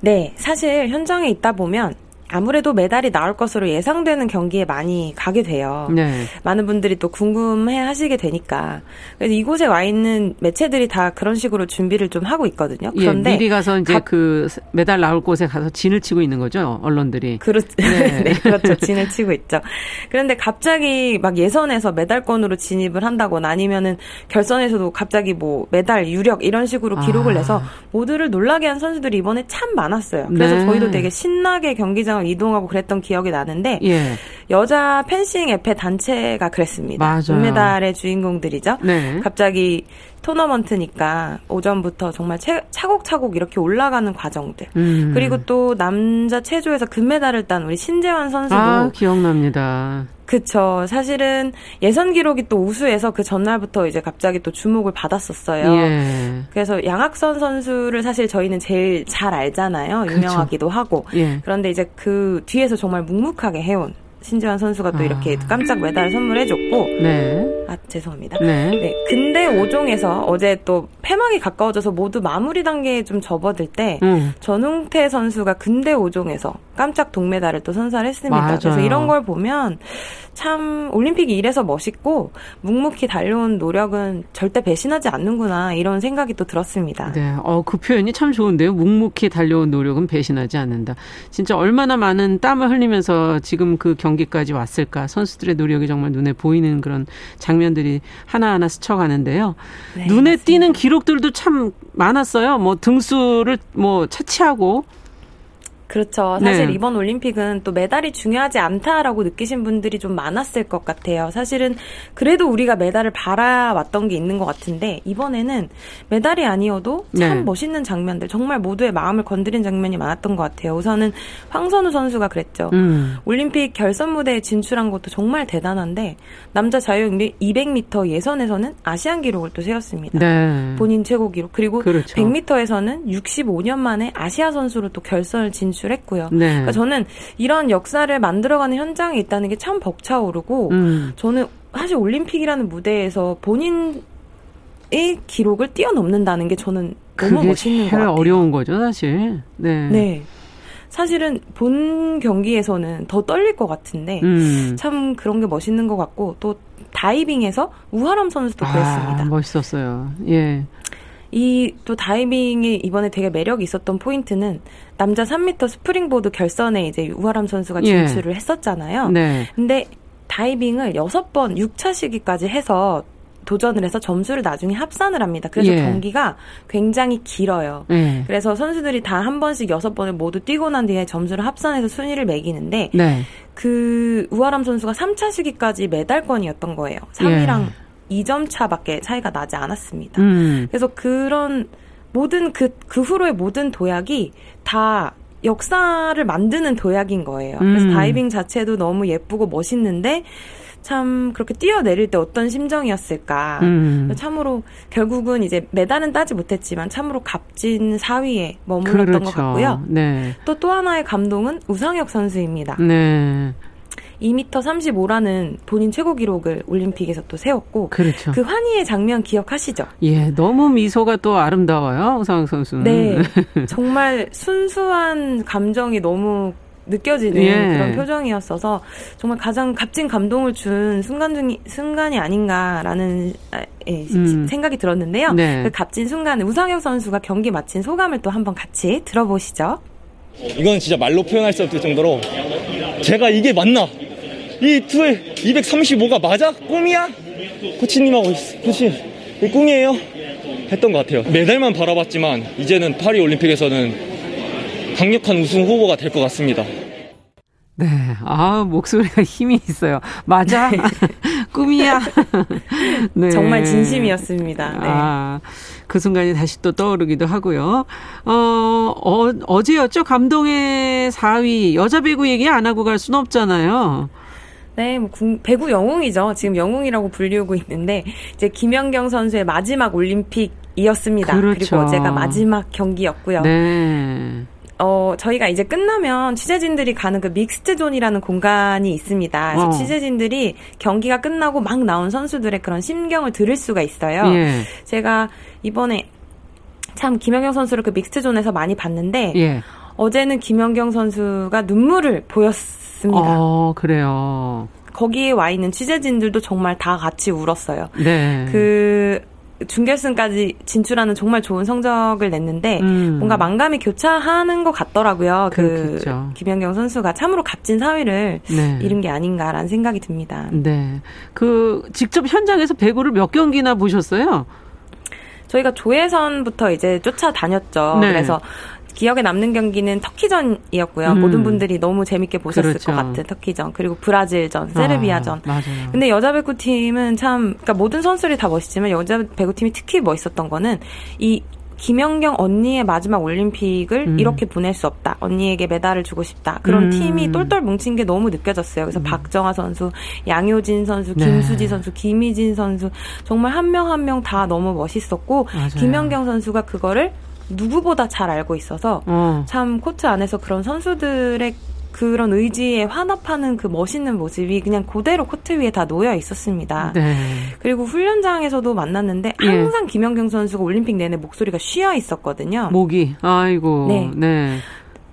네, 사실 현장에 있다 보면 아무래도 메달이 나올 것으로 예상되는 경기에 많이 가게 돼요. 네. 많은 분들이 또 궁금해 하시게 되니까. 그래서 이곳에 와 있는 매체들이 다 그런 식으로 준비를 좀 하고 있거든요. 예, 그런데 예, 미리 가서 이제 가, 그 메달 나올 곳에 가서 진을 치고 있는 거죠, 언론들이. 그렇, 네. 네, 그렇죠. 진을 치고 있죠. 그런데 갑자기 막 예선에서 메달권으로 진입을 한다거나 아니면은 결선에서도 갑자기 뭐 메달 유력 이런 식으로 기록을 아. 내서 모두를 놀라게 한 선수들이 이번에 참 많았어요. 그래서 네. 저희도 되게 신나게 경기장 현장을 이동하고 그랬던 기억이 나는데 예. 여자 펜싱 에페 단체가 그랬습니다. 맞아요. 은메달의 주인공들이죠. 네. 갑자기 토너먼트니까 오전부터 정말 채, 차곡차곡 이렇게 올라가는 과정들. 음. 그리고 또 남자 체조에서 금메달을 딴 우리 신재환 선수도 아, 기억납니다. 그쵸. 사실은 예선 기록이 또 우수해서 그 전날부터 이제 갑자기 또 주목을 받았었어요. 예. 그래서 양학선 선수를 사실 저희는 제일 잘 알잖아요. 유명하기도 그쵸. 하고. 예. 그런데 이제 그 뒤에서 정말 묵묵하게 해온 신지환 선수가 또 이렇게 아. 깜짝 메달을 선물해줬고, 네. 아 죄송합니다. 네. 네. 근데 5종에서 어제 또 폐막이 가까워져서 모두 마무리 단계에 좀 접어들 때 음. 전웅태 선수가 근대 5종에서 깜짝 동메달을 또 선사했습니다. 맞아요. 그래서 이런 걸 보면 참 올림픽이 이래서 멋있고 묵묵히 달려온 노력은 절대 배신하지 않는구나 이런 생각이 또 들었습니다. 네, 어, 그 표현이 참 좋은데요. 묵묵히 달려온 노력은 배신하지 않는다. 진짜 얼마나 많은 땀을 흘리면서 지금 그 경 기까지 왔을까. 선수들의 노력이 정말 눈에 보이는 그런 장면들이 하나하나 스쳐가는데요. 네, 눈에 맞습니다. 띄는 기록들도 참 많았어요. 뭐 등수를 뭐 차치하고 그렇죠. 사실 네. 이번 올림픽은 또 메달이 중요하지 않다라고 느끼신 분들이 좀 많았을 것 같아요. 사실은 그래도 우리가 메달을 바라왔던 게 있는 것 같은데 이번에는 메달이 아니어도 참 네. 멋있는 장면들, 정말 모두의 마음을 건드린 장면이 많았던 것 같아요. 우선은 황선우 선수가 그랬죠. 음. 올림픽 결선 무대에 진출한 것도 정말 대단한데 남자 자유형 200m 예선에서는 아시안 기록을 또 세웠습니다. 네. 본인 최고 기록. 그리고 그렇죠. 100m에서는 65년 만에 아시아 선수로 또 결선을 진출 진출했고요. 네. 그러니까 저는 이런 역사를 만들어가는 현장에 있다는 게 참 벅차오르고 음. 저는 사실 올림픽이라는 무대에서 본인 의 기록을 뛰어넘는다는 게 저는 너무 멋있는 것 같아요. 어려운 거죠, 사실. 네. 네. 사실은 본 경기에서는 더 떨릴 것 같은데 음. 참 그런 게 멋있는 것 같고 또 다이빙에서 우하람 선수도 아, 그랬습니다. 멋있었어요. 예. 이 또 다이빙이 이번에 되게 매력이 있었던 포인트는 남자 3m 스프링보드 결선에 이제 우하람 선수가 예. 진출을 예. 했었잖아요. 네. 근데 다이빙을 6번 6차 시기까지 해서 도전을 해서 점수를 나중에 합산을 합니다. 그래서 예. 경기가 굉장히 길어요. 예. 그래서 선수들이 다 한 번씩 여섯 번을 모두 뛰고 난 뒤에 점수를 합산해서 순위를 매기는데 네. 그 우아람 선수가 3차 시기까지 메달권이었던 거예요. 3위랑 예. 2점 차밖에 차이가 나지 않았습니다. 음. 그래서 그런 모든 그, 그 후로의 모든 도약이 다 역사를 만드는 도약인 거예요. 그래서 음. 다이빙 자체도 너무 예쁘고 멋있는데 참 그렇게 뛰어내릴 때 어떤 심정이었을까. 음. 참으로 결국은 이제 메달은 따지 못했지만 참으로 값진 4위에 머물렀던 그렇죠. 것 같고요. 네. 또또 또 하나의 감동은 우상혁 선수입니다. 네. 2m 35라는 본인 최고 기록을 올림픽에서 또 세웠고 그렇죠. 그 환희의 장면 기억하시죠? 예, 너무 미소가 또 아름다워요. 우상혁 선수는. 네. 정말 순수한 감정이 너무 느껴지는 예. 그런 표정이었어서 정말 가장 값진 감동을 준 순간 중이 순간이 아닌가라는 아, 예, 음. 생각이 들었는데요. 네. 그 값진 순간 우상혁 선수가 경기 마친 소감을 또 한번 같이 들어보시죠. 이건 진짜 말로 표현할 수 없을 정도로 제가 이게 맞나 이 투에 235가 맞아? 꿈이야? 코치님하고 그치 이 꿈이에요? 했던 것 같아요 메달만 바라봤지만 이제는 파리 올림픽에서는 강력한 우승 후보가 될 것 같습니다 네, 아 목소리가 힘이 있어요. 맞아, 꿈이야. 네. 정말 진심이었습니다. 네. 아, 그 순간이 다시 또 떠오르기도 하고요. 어, 어 어제였죠 감동의 4위 여자 배구 얘기 안 하고 갈 수는 없잖아요. 네, 뭐 배구 영웅이죠. 지금 영웅이라고 불리우고 있는데 이제 김연경 선수의 마지막 올림픽이었습니다. 그렇죠. 그리고 어제가 마지막 경기였고요. 네. 어, 저희가 이제 끝나면 취재진들이 가는 그 mixed zone이라는 공간이 있습니다. 그래서 어. 취재진들이 경기가 끝나고 막 나온 선수들의 그런 심경을 들을 수가 있어요. 예. 제가 이번에 참 김연경 선수를 그 mixed zone에서 많이 봤는데 예. 어제는 김연경 선수가 눈물을 보였 습니다. 어, 그래요. 거기에 와 있는 취재진들도 정말 다 같이 울었어요. 네. 그 준결승까지 진출하는 정말 좋은 성적을 냈는데 음. 뭔가 만감이 교차하는 것 같더라고요. 그 그렇겠죠. 그 김연경 선수가 참으로 값진 사위를 네. 잃은 게 아닌가라는 생각이 듭니다. 네. 그 직접 현장에서 배구를 몇 경기나 보셨어요? 저희가 조혜선부터 이제 쫓아다녔죠. 네. 그래서 기억에 남는 경기는 터키전이었고요. 음. 모든 분들이 너무 재밌게 보셨을 그렇죠. 것 같은 터키전 그리고 브라질전, 세르비아전. 아, 맞아요. 근데 여자 배구팀은 참 그러니까 모든 선수들이 다 멋있지만 여자 배구팀이 특히 멋있었던 거는 이 김연경 언니의 마지막 올림픽을 음. 이렇게 보낼 수 없다. 언니에게 메달을 주고 싶다. 그런 음. 팀이 똘똘 뭉친 게 너무 느껴졌어요. 그래서 음. 박정아 선수, 양효진 선수, 네. 김수지 네. 선수, 김희진 선수 정말 한 명 한 명 다 너무 멋있었고 맞아요. 김연경 선수가 그거를 누구보다 잘 알고 있어서 어. 참 코트 안에서 그런 선수들의 그런 의지에 환합하는 그 멋있는 모습이 그냥 그대로 코트 위에 다 놓여 있었습니다. 네. 그리고 훈련장에서도 만났는데 예. 항상 예. 김연경 선수가 올림픽 내내 목소리가 쉬어 있었거든요. 목이 아이고. 네. 네.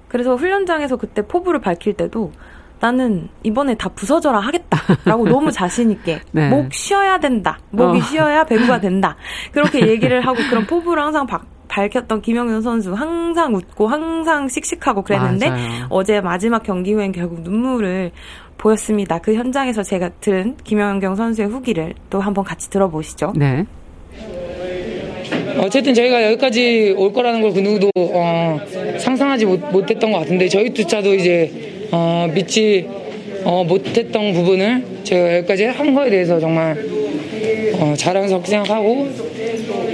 그래서 훈련장에서 그때 포부를 밝힐 때도 나는 이번에 다 부서져라 하겠다라고 너무 자신 있게 네. 목 쉬어야 된다. 목이 어. 쉬어야 배구가 된다. 그렇게 얘기를 하고 그런 포부를 항상 박, 밝혔던 김영현 선수 항상 웃고 항상 씩씩하고 그랬는데 맞아요. 어제 마지막 경기 후엔 결국 눈물을 보였습니다. 그 현장에서 제가 들은 김영경 선수의 후기를 또 한번 같이 들어보시죠. 네. 어쨌든 저희가 여기까지 올 거라는 걸 그 누구도 어, 상상하지 못, 못했던 것 같은데 저희조차도 이제 어, 믿지 어, 못했던 부분을 제가 여기까지 한 거에 대해서 정말 어, 자랑스럽게 생각하고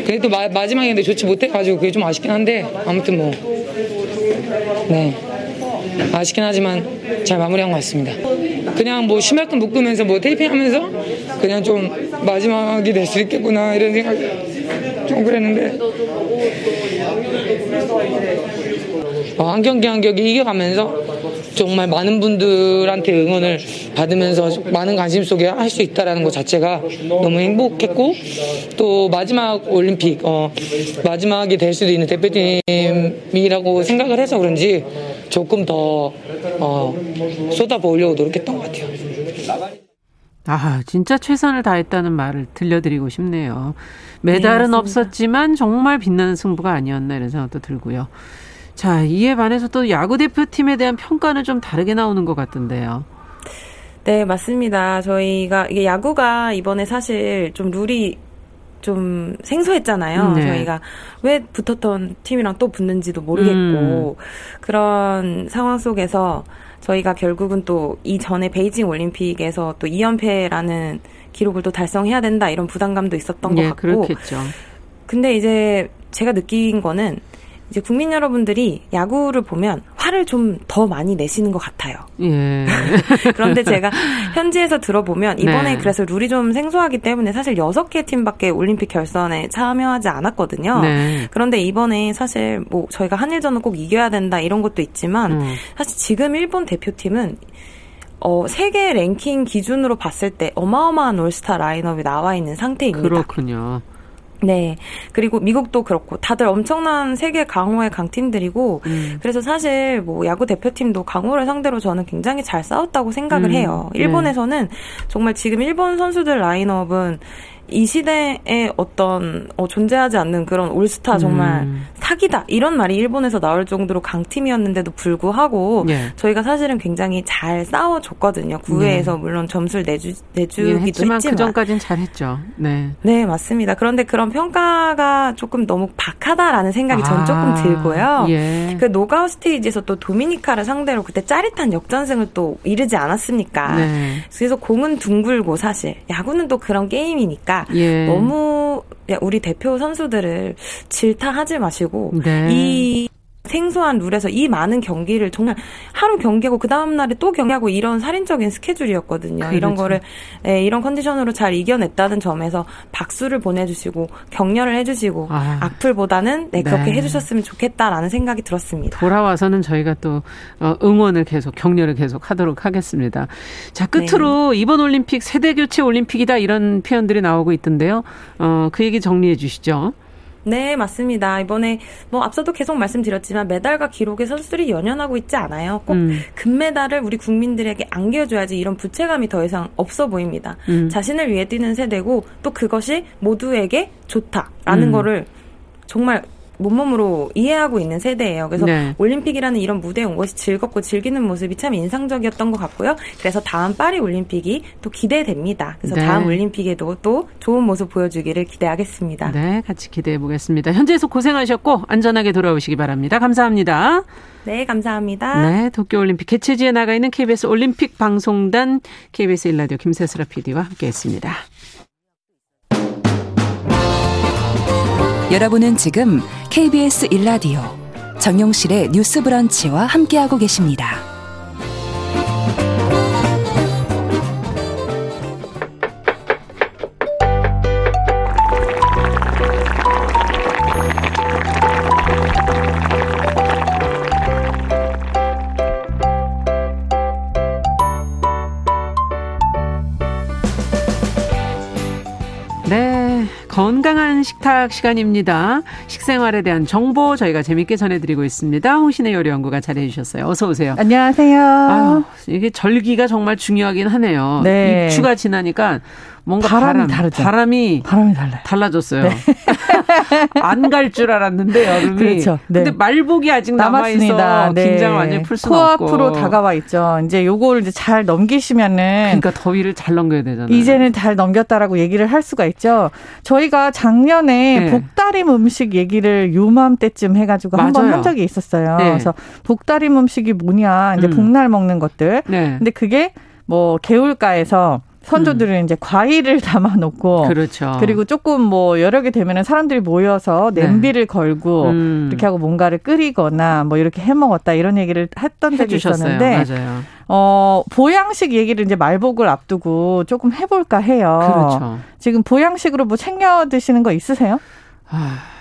그래도 마, 마지막에 좋지 못해가지고 그게 좀 아쉽긴 한데 아무튼 뭐 네. 아쉽긴 하지만 잘 마무리한 것 같습니다. 그냥 뭐 심할끔 묶으면서 뭐 테이핑 하면서 그냥 좀 마지막이 될 수 있겠구나 이런 생각 좀 그랬는데 어, 한 경기 한 경기 이겨가면서 정말 많은 분들한테 응원을 받으면서 많은 관심 속에 할 수 있다라는 것 자체가 너무 행복했고 또 마지막 올림픽 어, 마지막이 될 수도 있는 대표팀이라고 생각을 해서 그런지 조금 더 어, 쏟아부으려고 노력했던 것 같아요. 아, 진짜 최선을 다했다는 말을 들려드리고 싶네요. 메달은 네, 없었지만 정말 빛나는 승부가 아니었나 이런 생각도 들고요. 자, 이에 반해서 또 야구 대표팀에 대한 평가는 좀 다르게 나오는 것 같던데요. 네, 맞습니다. 저희가 이게 야구가 이번에 사실 좀 룰이 좀 생소했잖아요. 네. 저희가 왜 붙었던 팀이랑 또 붙는지도 모르겠고 음. 그런 상황 속에서 저희가 결국은 또 이전에 베이징 올림픽에서 또 2연패라는 기록을 또 달성해야 된다 이런 부담감도 있었던 것 예, 같고. 그렇겠죠. 근데 이제 제가 느낀 거는 이제 국민 여러분들이 야구를 보면 화를 좀 더 많이 내시는 것 같아요. 예. 그런데 제가 현지에서 들어보면 이번에 네. 그래서 룰이 좀 생소하기 때문에 사실 여섯 개 팀밖에 올림픽 결선에 참여하지 않았거든요. 네. 그런데 이번에 사실 뭐 저희가 한일전은 꼭 이겨야 된다 이런 것도 있지만 음. 사실 지금 일본 대표팀은 어, 세계 랭킹 기준으로 봤을 때 어마어마한 올스타 라인업이 나와 있는 상태입니다. 그렇군요. 네. 그리고 미국도 그렇고 다들 엄청난 세계 강호의 강팀들이고 음. 그래서 사실 뭐 야구 대표팀도 강호를 상대로 저는 굉장히 잘 싸웠다고 생각을 음. 해요. 네. 일본에서는 네. 정말 지금 일본 선수들 라인업은 이 시대에 어떤 어, 존재하지 않는 그런 올스타 정말 음. 사기다 이런 말이 일본에서 나올 정도로 강팀이었는데도 불구하고 예. 저희가 사실은 굉장히 잘 싸워줬거든요. 9회에서 네. 물론 점수를 내주 내주기도 예, 했지만, 했지만 그 전까지는 잘했죠. 네, 네 맞습니다. 그런데 그런 평가가 조금 너무 박하다라는 생각이 아. 전 조금 들고요. 예. 그 노가우 스테이지에서 또 도미니카를 상대로 그때 짜릿한 역전승을 또 이르지 않았습니까? 네. 그래서 공은 둥글고 사실 야구는 또 그런 게임이니까 예. 너무 우리 대표 선수들을 질타하지 마시고 네. 이 생소한 룰에서 이 많은 경기를 정말 하루 경기하고 그 다음 날에 또 경기하고 이런 살인적인 스케줄이었거든요. 그렇죠. 이런 거를 네, 이런 컨디션으로 잘 이겨냈다는 점에서 박수를 보내주시고 격려를 해주시고 아. 악플보다는 네, 그렇게 네. 해주셨으면 좋겠다라는 생각이 들었습니다. 돌아와서는 저희가 또 어, 응원을 계속 격려를 계속 하도록 하겠습니다. 자 끝으로 네. 이번 올림픽 세대 교체 올림픽이다 이런 표현들이 나오고 있던데요. 어, 그 얘기 정리해 주시죠. 네, 맞습니다. 이번에 뭐 앞서도 계속 말씀드렸지만 메달과 기록에 선수들이 연연하고 있지 않아요. 꼭 음. 금메달을 우리 국민들에게 안겨줘야지 이런 부채감이 더 이상 없어 보입니다. 음. 자신을 위해 뛰는 세대고 또 그것이 모두에게 좋다라는 음. 거를 정말 몸몸으로 이해하고 있는 세대예요. 그래서 네. 올림픽이라는 이런 무대에 온 것이 즐겁고 즐기는 모습이 참 인상적이었던 것 같고요. 그래서 다음 파리 올림픽이 또 기대됩니다. 그래서 네. 다음 올림픽에도 또 좋은 모습 보여주기를 기대하겠습니다. 네, 같이 기대해 보겠습니다. 현재에서 고생하셨고 안전하게 돌아오시기 바랍니다. 감사합니다. 네, 감사합니다. 네, 도쿄올림픽 개최지에 나가 있는 KBS 올림픽 방송단 KBS 일라디오 김세슬아 PD와 함께했습니다. 여러분은 지금 KBS 일라디오 정용실의 뉴스 브런치와 함께하고 계십니다. 건강한 식탁 시간입니다. 식생활에 대한 정보 저희가 재밌게 전해드리고 있습니다. 홍신의 요리연구가 잘해 주셨어요. 어서 오세요. 안녕하세요. 아유, 이게 절기가 정말 중요하긴 하네요. 네. 입추가 지나니까 뭔가 바람이 바람, 다르죠. 바람이 바람이 달라요. 달라졌어요. 네. 안 갈 줄 알았는데 여름이. 그렇죠. 네. 근데 말복이 아직 남아 있어. 네. 긴장 완전히 풀 수는 없고. 코앞으로 다가와 있죠. 이제 요거를 이제 잘 넘기시면은 그러니까 더위를 잘 넘겨야 되잖아요. 이제는 잘 넘겼다라고 얘기를 할 수가 있죠. 저희가 작년에 네. 복다림 음식 얘기를 요맘때쯤 해가지고 한 번 한 적이 있었어요. 네. 그래서 복다림 음식이 뭐냐 이제 음. 복날 먹는 것들. 네. 근데 그게 뭐 개울가에서 선조들은 음. 이제 과일을 담아 놓고 그렇죠. 그리고 조금 뭐 여러 개 되면은 사람들이 모여서 네. 냄비를 네. 걸고 음. 이렇게 하고 뭔가를 끓이거나 뭐 이렇게 해 먹었다 이런 얘기를 했던 적이 해주셨어요. 있었는데 맞아요. 어, 보양식 얘기를 이제 말복을 앞두고 조금 해 볼까 해요. 그렇죠. 지금 보양식으로 뭐 챙겨 드시는 거 있으세요? 아.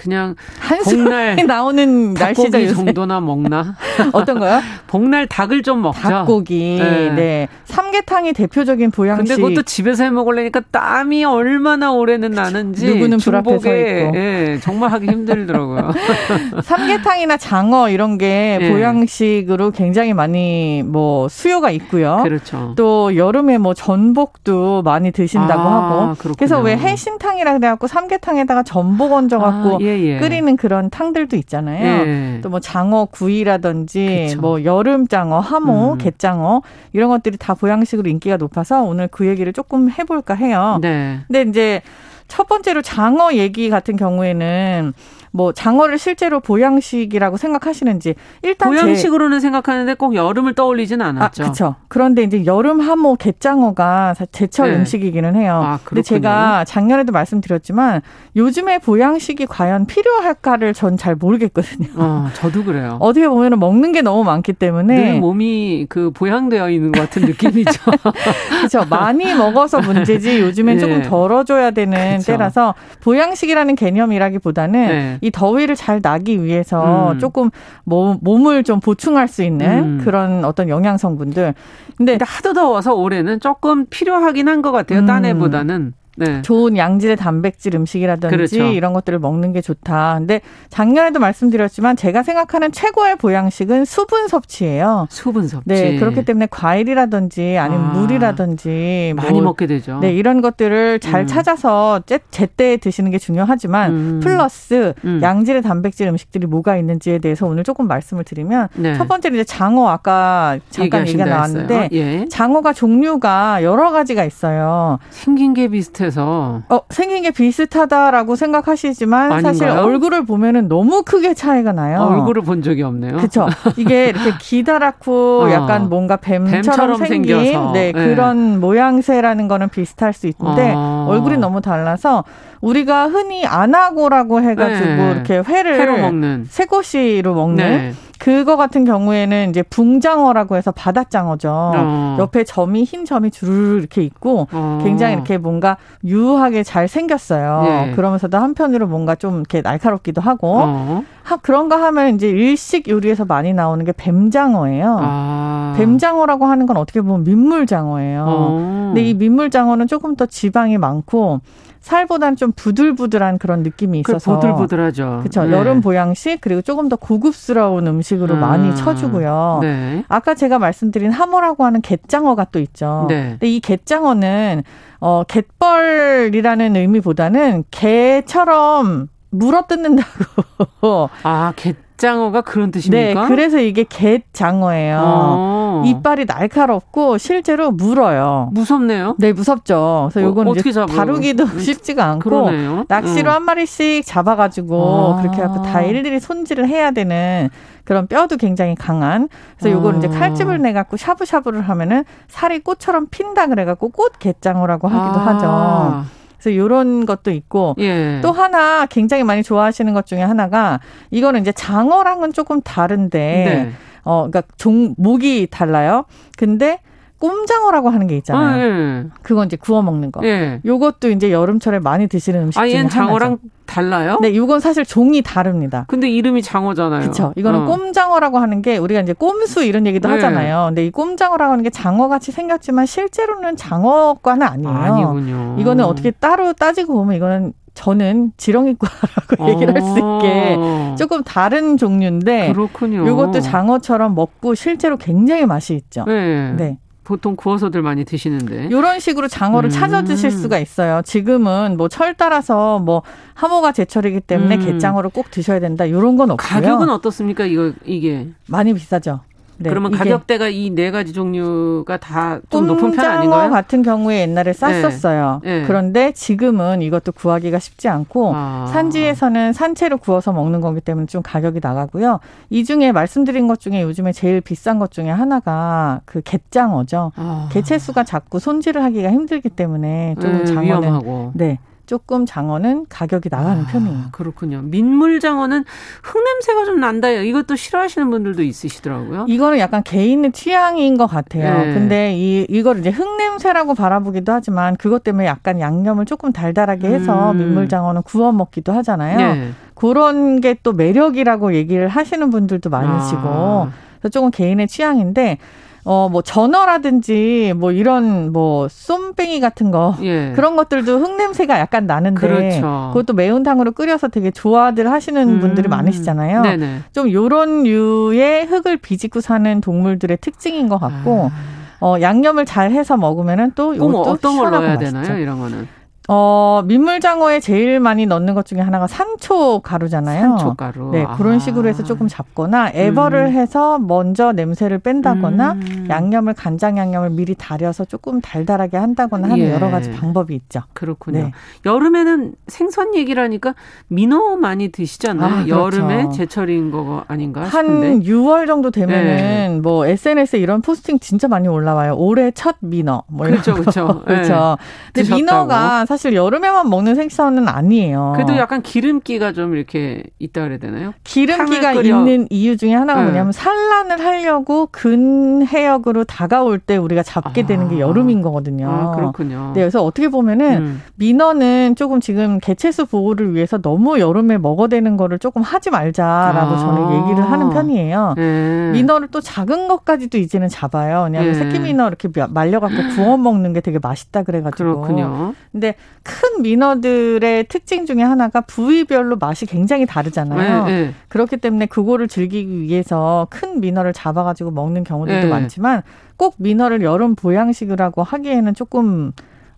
그냥 복날 나오는 날씨가 정도나 먹나? 어떤 거요? 복날 닭을 좀 먹죠. 닭고기. 네. 네. 삼계탕이 대표적인 보양식. 근데 그것도 집에서 해 먹으려니까 땀이 얼마나 오래는 나는지 누구는 불 앞에 서 있고. 예, 정말 하기 힘들더라고요. 삼계탕이나 장어 이런 게 네. 보양식으로 굉장히 많이 뭐 수요가 있고요. 그렇죠. 또 여름에 뭐 전복도 많이 드신다고 아, 하고. 그렇군요. 그래서 왜 해신탕이라 그래 갖고 삼계탕에다가 전복 얹어 갖고 아, 예. 예, 예. 끓이는 그런 탕들도 있잖아요. 예. 또뭐 장어 구이라든지 그쵸. 뭐 여름 장어, 하모, 음. 갯장어 이런 것들이 다 보양식으로 인기가 높아서 오늘 그 얘기를 조금 해볼까 해요. 네. 근데 이제 첫 번째로 장어 얘기 같은 경우에는 뭐 장어를 실제로 보양식이라고 생각하시는지 일단 보양식으로는 제... 생각하는데 꼭 여름을 떠올리진 않았죠. 아, 그렇죠. 그런데 이제 여름 하모 갯장어가 제철 네. 음식이기는 해요. 아, 근데 제가 작년에도 말씀드렸지만 요즘에 보양식이 과연 필요할까를 전 잘 모르겠거든요. 어, 저도 그래요. 어떻게 보면 먹는 게 너무 많기 때문에 늘 몸이 그 보양되어 있는 것 같은 느낌이죠. 그렇죠. 많이 먹어서 문제지 요즘엔 네. 조금 덜어줘야 되는 그쵸. 때라서 보양식이라는 개념이라기보다는 네. 이 더위를 잘 나기 위해서 음. 조금 몸, 몸을 좀 보충할 수 있는 음. 그런 어떤 영양 성분들. 근데, 근데 하도 더워서 올해는 조금 필요하긴 한 것 같아요. 음. 딴 해보다는. 네. 좋은 양질의 단백질 음식이라든지 그렇죠. 이런 것들을 먹는 게 좋다. 근데 작년에도 말씀드렸지만 제가 생각하는 최고의 보양식은 수분 섭취예요. 수분 섭취. 네, 그렇기 때문에 과일이라든지 아니면 아, 물이라든지 많이 뭐, 먹게 되죠. 네, 이런 것들을 잘 음. 찾아서 제, 제때 드시는 게 중요하지만 음. 플러스 음. 양질의 단백질 음식들이 뭐가 있는지에 대해서 오늘 조금 말씀을 드리면 네. 첫 번째는 이제 장어 아까 잠깐 얘기가 나왔는데 예. 장어가 종류가 여러 가지가 있어요. 생긴 게 비슷해 비슷해서. 어, 생긴 게 비슷하다라고 생각하시지만 아닌가요? 사실 얼굴을 보면은 너무 크게 차이가 나요. 얼굴을 본 적이 없네요. 그렇죠. 이게 이렇게 기다랗고 어. 약간 뭔가 뱀처럼, 뱀처럼 생긴 생겨서. 네, 네, 그런 모양새라는 거는 비슷할 수 있는데 어. 얼굴이 너무 달라서 우리가 흔히 안하고라고 해가지고 네. 이렇게 회를 회로 먹는 새꼬시로 먹는 네. 그거 같은 경우에는 이제 붕장어라고 해서 바닷장어죠. 어. 옆에 점이 흰 점이 주르르 이렇게 있고 어. 굉장히 이렇게 뭔가 유하게 잘 생겼어요. 예. 그러면서도 한편으로 뭔가 좀 이렇게 날카롭기도 하고 어. 하, 그런가 하면 이제 일식 요리에서 많이 나오는 게 뱀장어예요. 아. 뱀장어라고 하는 건 어떻게 보면 민물장어예요. 어. 근데 이 민물장어는 조금 더 지방이 많고 살보다는 좀 부들부들한 그런 느낌이 있어서 부들부들하죠. 그렇죠. 네. 여름 보양식 그리고 조금 더 고급스러운 음식으로 음. 많이 쳐주고요. 네. 아까 제가 말씀드린 하모라고 하는 갯장어가 또 있죠. 네. 근데 이 갯장어는 어 갯벌이라는 의미보다는 개처럼 물어 뜯는다고. 아, 갯 갯장어가 그런 뜻입니까? 네, 그래서 이게 갯장어예요. 어. 이빨이 날카롭고 실제로 물어요. 무섭네요. 네, 무섭죠. 그래서 요건 어, 떻게 다루기도 음, 쉽지가 않고 그러네요. 낚시로 음. 한 마리씩 잡아가지고 아. 그렇게 해서 다 일일이 손질을 해야 되는 그런 뼈도 굉장히 강한. 그래서 요거는 어. 이제 칼집을 내 갖고 샤브샤브를 하면은 살이 꽃처럼 핀다 그래 갖고 꽃 갯장어라고 하기도 아. 하죠. 그래서 이런 것도 있고 예. 또 하나 굉장히 많이 좋아하시는 것 중에 하나가 이거는 이제 장어랑은 조금 다른데 네. 어 그러니까 종 목이 달라요. 근데 꼼장어라고 하는 게 있잖아요. 아, 예. 그건 이제 구워 먹는 거. 예. 요것도 이제 여름철에 많이 드시는 음식 아, 중에 하나죠. 장어랑 달라요? 네, 이건 사실 종이 다릅니다. 근데 이름이 장어잖아요. 그렇죠. 이거는 어. 꼼장어라고 하는 게 우리가 이제 꼼수 이런 얘기도 네. 하잖아요. 근데 이 꼼장어라고 하는 게 장어 같이 생겼지만 실제로는 장어과는 아니에요. 아니군요. 이거는 어떻게 따로 따지고 보면 이거는 저는 지렁이과라고 얘기를 할 수 있게 어. 조금 다른 종류인데 그렇군요. 이것도 장어처럼 먹고 실제로 굉장히 맛이 있죠. 네. 네. 보통 구워서들 많이 드시는데. 이런 식으로 장어를 음. 찾아 드실 수가 있어요. 지금은 뭐 철 따라서 뭐 하모가 제철이기 때문에 음. 갯장어를 꼭 드셔야 된다. 이런 건 없고요. 가격은 어떻습니까? 이거 이게 많이 비싸죠. 네, 그러면 가격대가 이 네 가지 종류가 다 좀 높은 편 아닌가요? 같은 경우에 옛날에 쌌었어요. 네. 네. 그런데 지금은 이것도 구하기가 쉽지 않고 아. 산지에서는 산채로 구워서 먹는 거기 때문에 좀 가격이 나가고요. 이 중에 말씀드린 것 중에 요즘에 제일 비싼 것 중에 하나가 그 갯장어죠. 아. 개체수가 작고 손질을 하기가 힘들기 때문에 조금 네, 장어는 위험하고. 네. 조금 장어는 가격이 나가는 아, 편이에요. 그렇군요. 민물 장어는 흙냄새가 좀 난다. 이것도 싫어하시는 분들도 있으시더라고요. 이거는 약간 개인의 취향인 것 같아요. 네. 근데 이 이거를 이제 흙냄새라고 바라보기도 하지만 그것 때문에 약간 양념을 조금 달달하게 해서 음. 민물 장어는 구워 먹기도 하잖아요. 네. 그런 게 또 매력이라고 얘기를 하시는 분들도 많으시고 아. 그래서 조금 개인의 취향인데 어, 뭐, 전어라든지, 뭐, 이런, 뭐, 쏨뱅이 같은 거. 예. 그런 것들도 흙냄새가 약간 나는데. 그렇죠. 그것도 매운탕으로 끓여서 되게 좋아들 하시는 음. 분들이 많으시잖아요. 네네. 좀 요런 류의 흙을 비집고 사는 동물들의 특징인 것 같고, 아. 어, 양념을 잘 해서 먹으면은 또 요것도 어떤 걸 넣어야 맛있죠. 되나요? 이런 거는. 어, 민물장어에 제일 많이 넣는 것 중에 하나가 산초 가루잖아요. 산초 가루. 네, 그런 식으로 해서 조금 잡거나 에버를 음. 해서 먼저 냄새를 뺀다거나 음. 양념을 간장 양념을 미리 달여서 조금 달달하게 한다거나 하는 예. 여러 가지 방법이 있죠. 그렇군요. 네. 여름에는 생선 얘기라니까 민어 많이 드시잖아요. 아, 그렇죠. 여름에 제철인 거 아닌가 싶은데. 한 6월 정도 되면은 네. 뭐 SNS에 이런 포스팅 진짜 많이 올라와요. 올해 첫 민어. 뭐 그렇죠, 그렇죠. 그렇죠. 네. 근데 민어가 사실 사실 여름에만 먹는 생선은 아니에요. 그래도 약간 기름기가 좀 이렇게 있다 그래야 되나요? 기름기가 있는 이유 중에 하나가 네. 뭐냐면 산란을 하려고 근해역으로 다가올 때 우리가 잡게 아. 되는 게 여름인 거거든요. 아, 그렇군요. 네, 그래서 어떻게 보면은 음. 민어는 조금 지금 개체수 보호를 위해서 너무 여름에 먹어대는 거를 조금 하지 말자라고 아. 저는 얘기를 하는 편이에요. 네. 민어를 또 작은 것까지도 이제는 잡아요. 왜냐하면 네. 새끼 민어 이렇게 말려갖고 구워 먹는 게 되게 맛있다 그래가지고. 그렇군요. 근데 큰 민어들의 특징 중에 하나가 부위별로 맛이 굉장히 다르잖아요. 네, 네. 그렇기 때문에 그거를 즐기기 위해서 큰 민어를 잡아가지고 먹는 경우들도 네. 많지만 꼭 민어를 여름 보양식이라고 하기에는 조금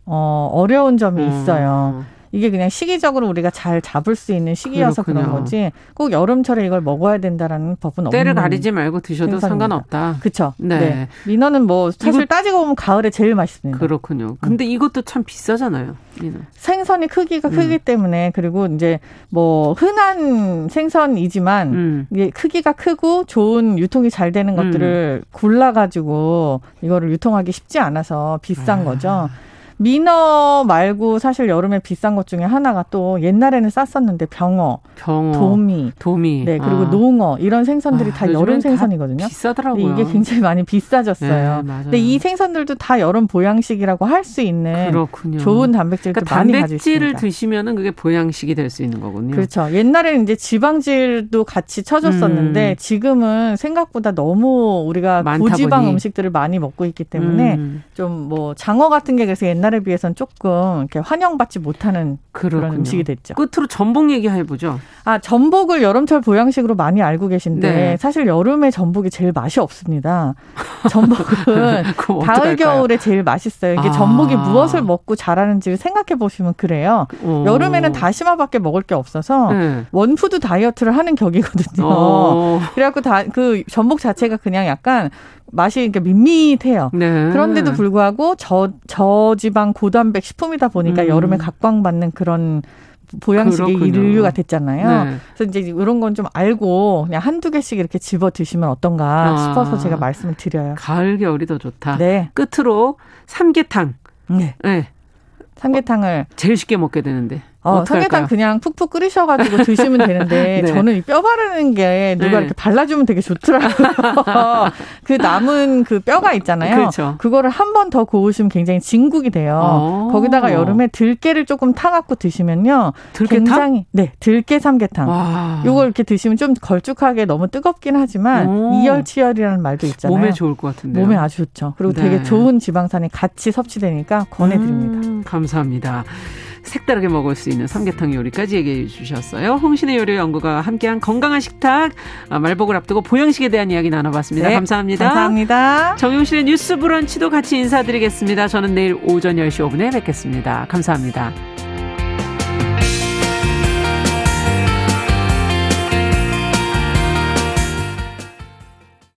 어, 어려운 점이 음. 있어요. 음. 이게 그냥 시기적으로 우리가 잘 잡을 수 있는 시기여서 그렇군요. 그런 거지 꼭 여름철에 이걸 먹어야 된다라는 법은 없는 때를 가리지 말고 드셔도 생선입니다. 상관없다. 그렇죠. 네. 네. 민어는 뭐 사실 따지고 보면 가을에 제일 맛있습니다. 그렇군요. 근데 음. 이것도 참 비싸잖아요. 민어. 생선이 크기가 음. 크기 때문에 그리고 이제 뭐 흔한 생선이지만 음. 이게 크기가 크고 좋은 유통이 잘 되는 것들을 음. 골라 가지고 이거를 유통하기 쉽지 않아서 비싼 아. 거죠. 민어 말고 사실 여름에 비싼 것 중에 하나가 또 옛날에는 쌌었는데 병어, 병어 도미, 도미, 네 그리고 아. 농어 이런 생선들이 아, 다 여름 생선이거든요. 비싸더라고요. 이게 굉장히 많이 비싸졌어요. 네, 근데 이 생선들도 다 여름 보양식이라고 할 수 있는 그렇군요. 좋은 단백질도 그러니까 많이 가지고 있습니다. 단백질을 드시면은 그게 보양식이 될 수 있는 거군요. 그렇죠. 옛날에는 이제 지방질도 같이 쳐줬었는데 음. 지금은 생각보다 너무 우리가 고지방 보니. 음식들을 많이 먹고 있기 때문에 음. 좀뭐 장어 같은 게 그래서 옛날 에 비해서는 조금 이렇게 환영받지 못하는 그렇군요. 그런 음식이 됐죠. 끝으로 전복 얘기해 보죠. 아 전복을 여름철 보양식으로 많이 알고 계신데 네. 사실 여름에 전복이 제일 맛이 없습니다. 전복은 가을 겨울에 제일 맛있어요. 이게 아. 전복이 무엇을 먹고 자라는지를 생각해 보시면 그래요. 오. 여름에는 다시마밖에 먹을 게 없어서 네. 원푸드 다이어트를 하는 격이거든요. 오. 그래갖고 다 그 전복 자체가 그냥 약간 맛이 이렇게 밋밋해요. 네. 그런데도 불구하고 저 저지방 고단백 식품이다 보니까 음. 여름에 각광받는 그런 보양식의 그렇군요. 인류가 됐잖아요. 네. 그래서 이제 이런 건 좀 알고 그냥 한두 개씩 이렇게 집어 드시면 어떤가 아. 싶어서 제가 말씀을 드려요. 가을 겨울이 더 좋다. 네. 끝으로 삼계탕. 네. 네. 삼계탕을 제일 쉽게 먹게 되는데. 어, 삼계탕 그냥 푹푹 끓이셔가지고 드시면 되는데 네. 저는 이 뼈 바르는 게 누가 네. 이렇게 발라주면 되게 좋더라고요. 그 남은 그 뼈가 있잖아요. 그렇죠. 그거를 한 번 더 고우시면 굉장히 진국이 돼요. 오. 어. 거기다가 여름에 들깨를 조금 타갖고 드시면요. 들깨탕? 굉장히 네 들깨 삼계탕. 와. 요걸 이렇게 드시면 좀 걸쭉하게 너무 뜨겁긴 하지만 오. 이열치열이라는 말도 있잖아요. 몸에 좋을 것 같은데. 몸에 아주 좋죠. 그리고 네. 되게 좋은 지방산이 같이 섭취되니까 권해드립니다. 음, 감사합니다. 색다르게 먹을 수 있는 삼계탕 요리까지 얘기해 주셨어요. 홍신의 요리 연구가 함께한 건강한 식탁 아, 말복을 앞두고 보양식에 대한 이야기 나눠봤습니다. 네, 감사합니다. 감사합니다. 정용실의 뉴스 브런치도 같이 인사드리겠습니다. 저는 내일 오전 10시 5분에 뵙겠습니다. 감사합니다.